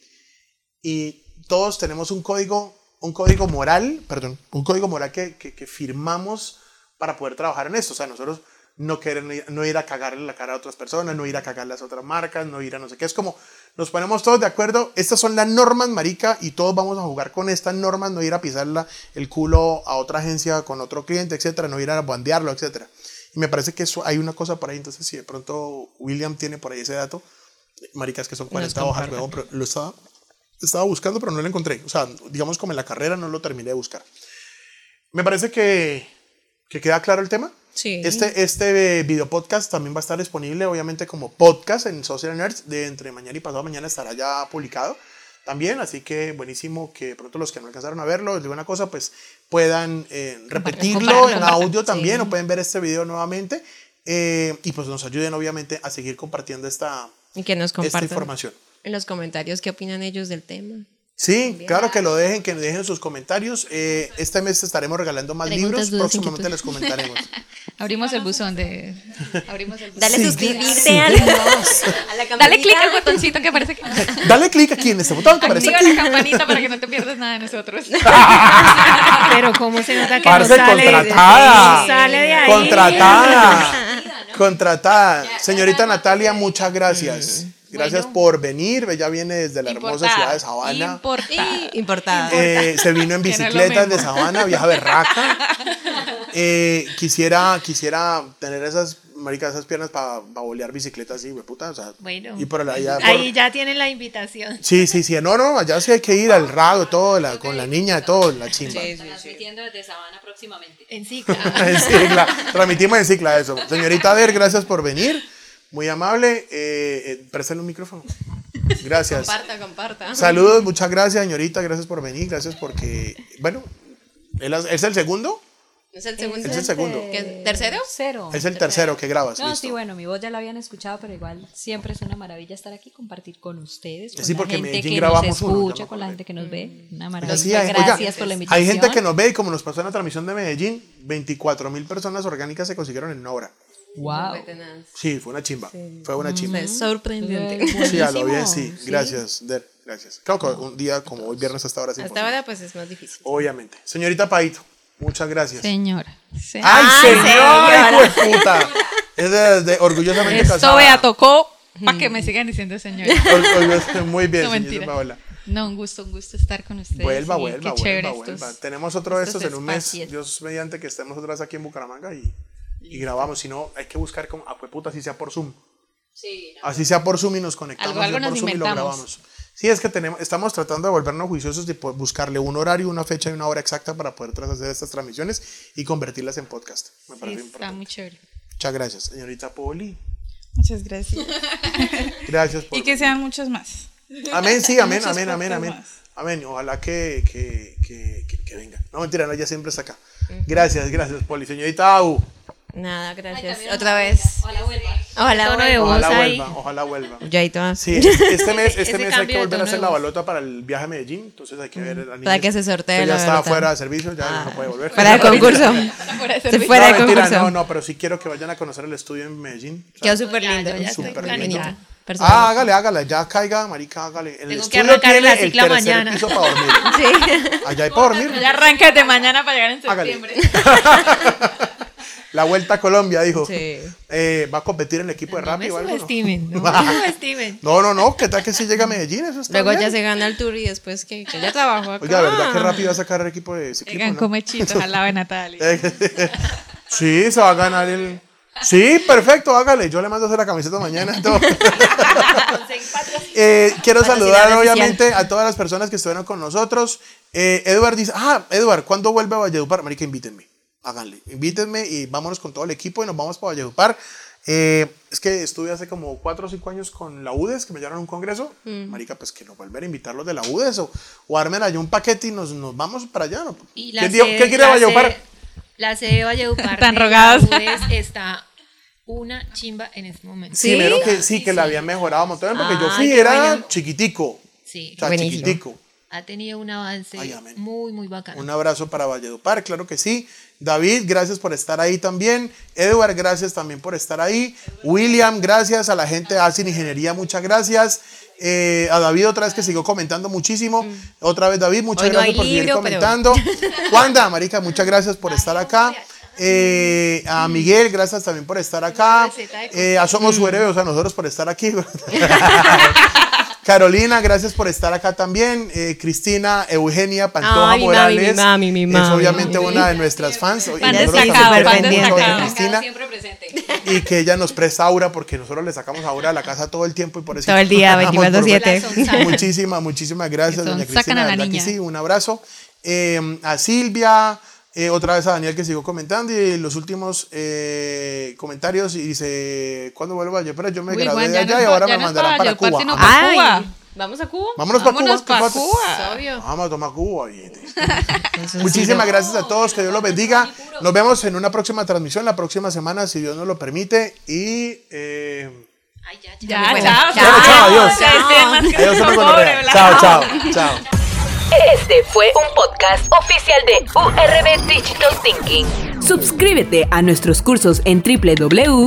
y todos tenemos un código, un código moral, perdón, un código moral que, que, que firmamos para poder trabajar en esto. O sea, nosotros no querer no ir a cagarle la cara a otras personas, no ir a cagarle a otras marcas, no ir a no sé qué. Es como nos ponemos todos de acuerdo, estas son las normas, marica, y todos vamos a jugar con estas normas, no ir a pisarla el culo a otra agencia con otro cliente, etcétera, no ir a bandearlo, etcétera. Y me parece que eso, hay una cosa por ahí, entonces si de pronto William tiene por ahí ese dato, maricas que son 40 hojas, pero lo estaba, estaba buscando, pero no lo encontré. O sea, digamos como en la carrera no lo terminé de buscar. Me parece que, que queda claro el tema. Sí. Este, este video podcast también va a estar disponible, obviamente, como podcast en Social Nerds. De entre mañana y pasado mañana estará ya publicado también. Así que buenísimo que pronto los que no alcanzaron a verlo, les digo una cosa, pues puedan eh, repetirlo en audio (laughs) también o pueden ver este video nuevamente. Eh, y pues nos ayuden, obviamente, a seguir compartiendo esta, y que nos esta información. En los comentarios qué opinan ellos del tema. Sí, claro que lo dejen, que dejen sus comentarios. Eh, este mes estaremos regalando más libros, próximamente les comentaremos. (laughs) Abrimos el buzón de. Abrimos el buzón. Dale suscribirte (laughs) a, la Dale clic al botoncito que aparece aquí. (laughs) Dale clic aquí en este botón que aparece Activa la campanita para que no te pierdas nada de nosotros. Pero cómo se nota que Parce, no sale, contratada. sale de ahí. Contratada. Contratada. Señorita Natalia, muchas gracias. Gracias por venir. Ella viene desde la hermosa ciudad de Sabana. Importada. Eh, se vino en bicicleta desde Sabana, viaja berraca. Eh, quisiera, quisiera tener esas maricas, esas piernas para bolear bicicleta así, me puta. O sea, Bueno, y por allá, por- ahí ya tienen la invitación. Sí, sí, sí. No, no, allá sí hay que ir al rago, todo, la- con la niña, todo, la chimba. Transmitiendo desde Sabana próximamente. En Cicla. (laughs) en cicla. Transmitimos en cicla eso. Señorita Ader, gracias por venir. Muy amable. Eh, eh, préstale un micrófono. Gracias. Comparta, comparta. Saludos, muchas gracias, señorita. Gracias por venir. Gracias porque, bueno, ¿él es el segundo? ¿Es el segundo? Es el segundo. ¿Qué, ¿Tercero? Cero. Es el tercero que grabas. No, listo. sí, bueno, mi voz ya la habían escuchado, pero igual siempre es una maravilla estar aquí, compartir con ustedes, con Sí, la porque gente Medellín que grabamos nos escucha, con la gente que nos ve. Una Así maravilla. hay, Gracias oiga, por la invitación. Hay gente que nos ve y como nos pasó en la transmisión de Medellín, 24 mil personas orgánicas se consiguieron en una hora. Wow. Sí, fue una chimba. Fue una chimba. Es sorprendente. Sí, a lo bien, sí. Gracias, Der. Gracias. Claro que un día como hoy viernes hasta ahora sí. Hasta ahora pues es más difícil. Obviamente. Señorita Paito, muchas gracias. Señora. Se- ¡Ay, Ay, señora, hijo de puta! Es de, de orgullosamente Esto casada. vea tocó para que me sigan diciendo señora. (laughs) Or- orgullosa- (laughs) muy bien, No, señorita. Paola. No, un gusto, un gusto estar con ustedes. Vuelva, y vuelva, qué chévere vuelva, estos- vuelva. Tenemos otro de estos estos en un mes. Dios mediante que estemos otra vez aquí en Bucaramanga y, y grabamos. Si no, hay que buscar como, ah, pues puta, así sea por Zoom. Así sea por Zoom y nos conectamos Algo- algo ya por nos Zoom y lo grabamos. Sí, es que tenemos, estamos tratando de volvernos juiciosos y pues, buscarle un horario, una fecha y una hora exacta para poder tras- hacer estas transmisiones y convertirlas en podcast. Me Sí, parece está importante. muy chévere. Muchas gracias, señorita Poli. Muchas gracias. (laughs) Gracias por Y que sean muchos más. Amén, sí, amén, amén, amén, amén. Amén. Ojalá que, que, que, que, que venga. No, mentira, no, ella siempre está acá. Gracias, gracias, Poli. Señorita Au. Nada, gracias. Otra vez. Hola, vuelva. Ojalá vuelva. Ojalá ahí. vuelva, ojalá vuelva. Ya y todas. Sí, este (laughs) este mes, este mes hay que volver a hacer la balota para el viaje a Medellín. Entonces hay que ver la niña. Para que se sortee la Ya está balota. fuera de servicio, ya no puede volver. Fuera de (laughs) concurso. Se fuera no, de mentira, concurso. no, no, pero sí quiero que vayan a conocer el estudio en Medellín. O sea, Quedó súper lindo. Súper lindo. Personal. Ah, hágale, hágale, ya caiga, marica, hágale. El Tengo que estudio arrancar la cicla mañana. piso para dormir. (laughs) Sí. Allá hay para dormir. Ya arranca de mañana para llegar en Hágale. septiembre. La vuelta a Colombia, dijo. Sí. Eh, ¿Va a competir en el equipo de No rap me o algo? no? subestimen, no (laughs) me subestimen. No, no, no. ¿Qué tal que si llega a Medellín? Eso está Luego bien. ya se gana el tour y después que, que ya trabajo acá. Oiga, ¿verdad que rápido va a sacar el equipo de ciclismo? Llegan no? al lado de Natalia. sí, se va a ganar el. Sí, perfecto, hágale. Yo le mando a hacer la camiseta mañana. (laughs) (laughs) Eh, quiero saludar, obviamente, a todas las personas que estuvieron con nosotros. Eh, Edward dice: Ah, Edward, ¿cuándo vuelve a Valledupar? Marica, invítenme. Háganle. Invítenme y vámonos con todo el equipo y nos vamos para Valledupar. Eh, es que estuve hace como 4 o 5 años con la UDES, que me llevaron a un congreso. Mm. Marica, pues que nos volver a invitarlos de la UDES o, o armen allá un paquete y nos, nos vamos para allá. ¿no? Y la ¿Quién, dijo- sede- ¿quién quiere la Valledupar? sede- La sede de Valledupar (laughs) Tan rogadas. la UDES está una chimba en este momento. Sí, menos que sí, que la habían mejorado un montón porque yo Ay, fui, qué era bueno. chiquitico. Sí. O sea, chiquitico. Ha tenido un avance muy, muy bacano. Un abrazo para Valledupar, claro que sí. David, gracias por estar ahí también. Edward, gracias también por estar ahí. William, gracias. A la gente de Asin Ingeniería, muchas gracias. Eh, a David otra vez que siguió comentando muchísimo. Mm. Otra vez David, muchas gracias por seguir comentando. (laughs) Wanda, Marica, muchas gracias por estar acá. Eh, a Miguel, gracias también por estar acá. Eh, a Somos su héroe, a nosotros por estar aquí. (laughs) (laughs) Carolina, gracias por estar acá también. Eh, Cristina Eugenia Pantoja Morales. es obviamente una de nuestras fans. Y Cristina. Y que ella nos presta aura porque nosotros le sacamos aura a la casa todo el tiempo y por eso. Todo el día, 24-7. Muchísimas, muchísimas gracias, doña Cristina. sí, un abrazo. Eh, a Silvia. Eh, otra vez a Daniel que sigo comentando y los últimos eh, comentarios y dice, ¿cuándo vuelvo yo? Pero yo me gradué de allá y ahora me mandarán para, Cuba. ¿Vamos a Cuba? Vámonos, para Cuba. Para Cuba. Vamos a tomar Cuba. (laughs) Muchísimas gracias a todos, que Dios los bendiga. Nos vemos en una próxima transmisión la próxima semana, si Dios nos lo permite. Y... Eh, Ay, ya, ya, ya, chao, chao, adiós. Chao, chao, chao. Este fue un podcast oficial de URB Digital Thinking. Suscríbete a nuestros cursos en www.urb.com.co.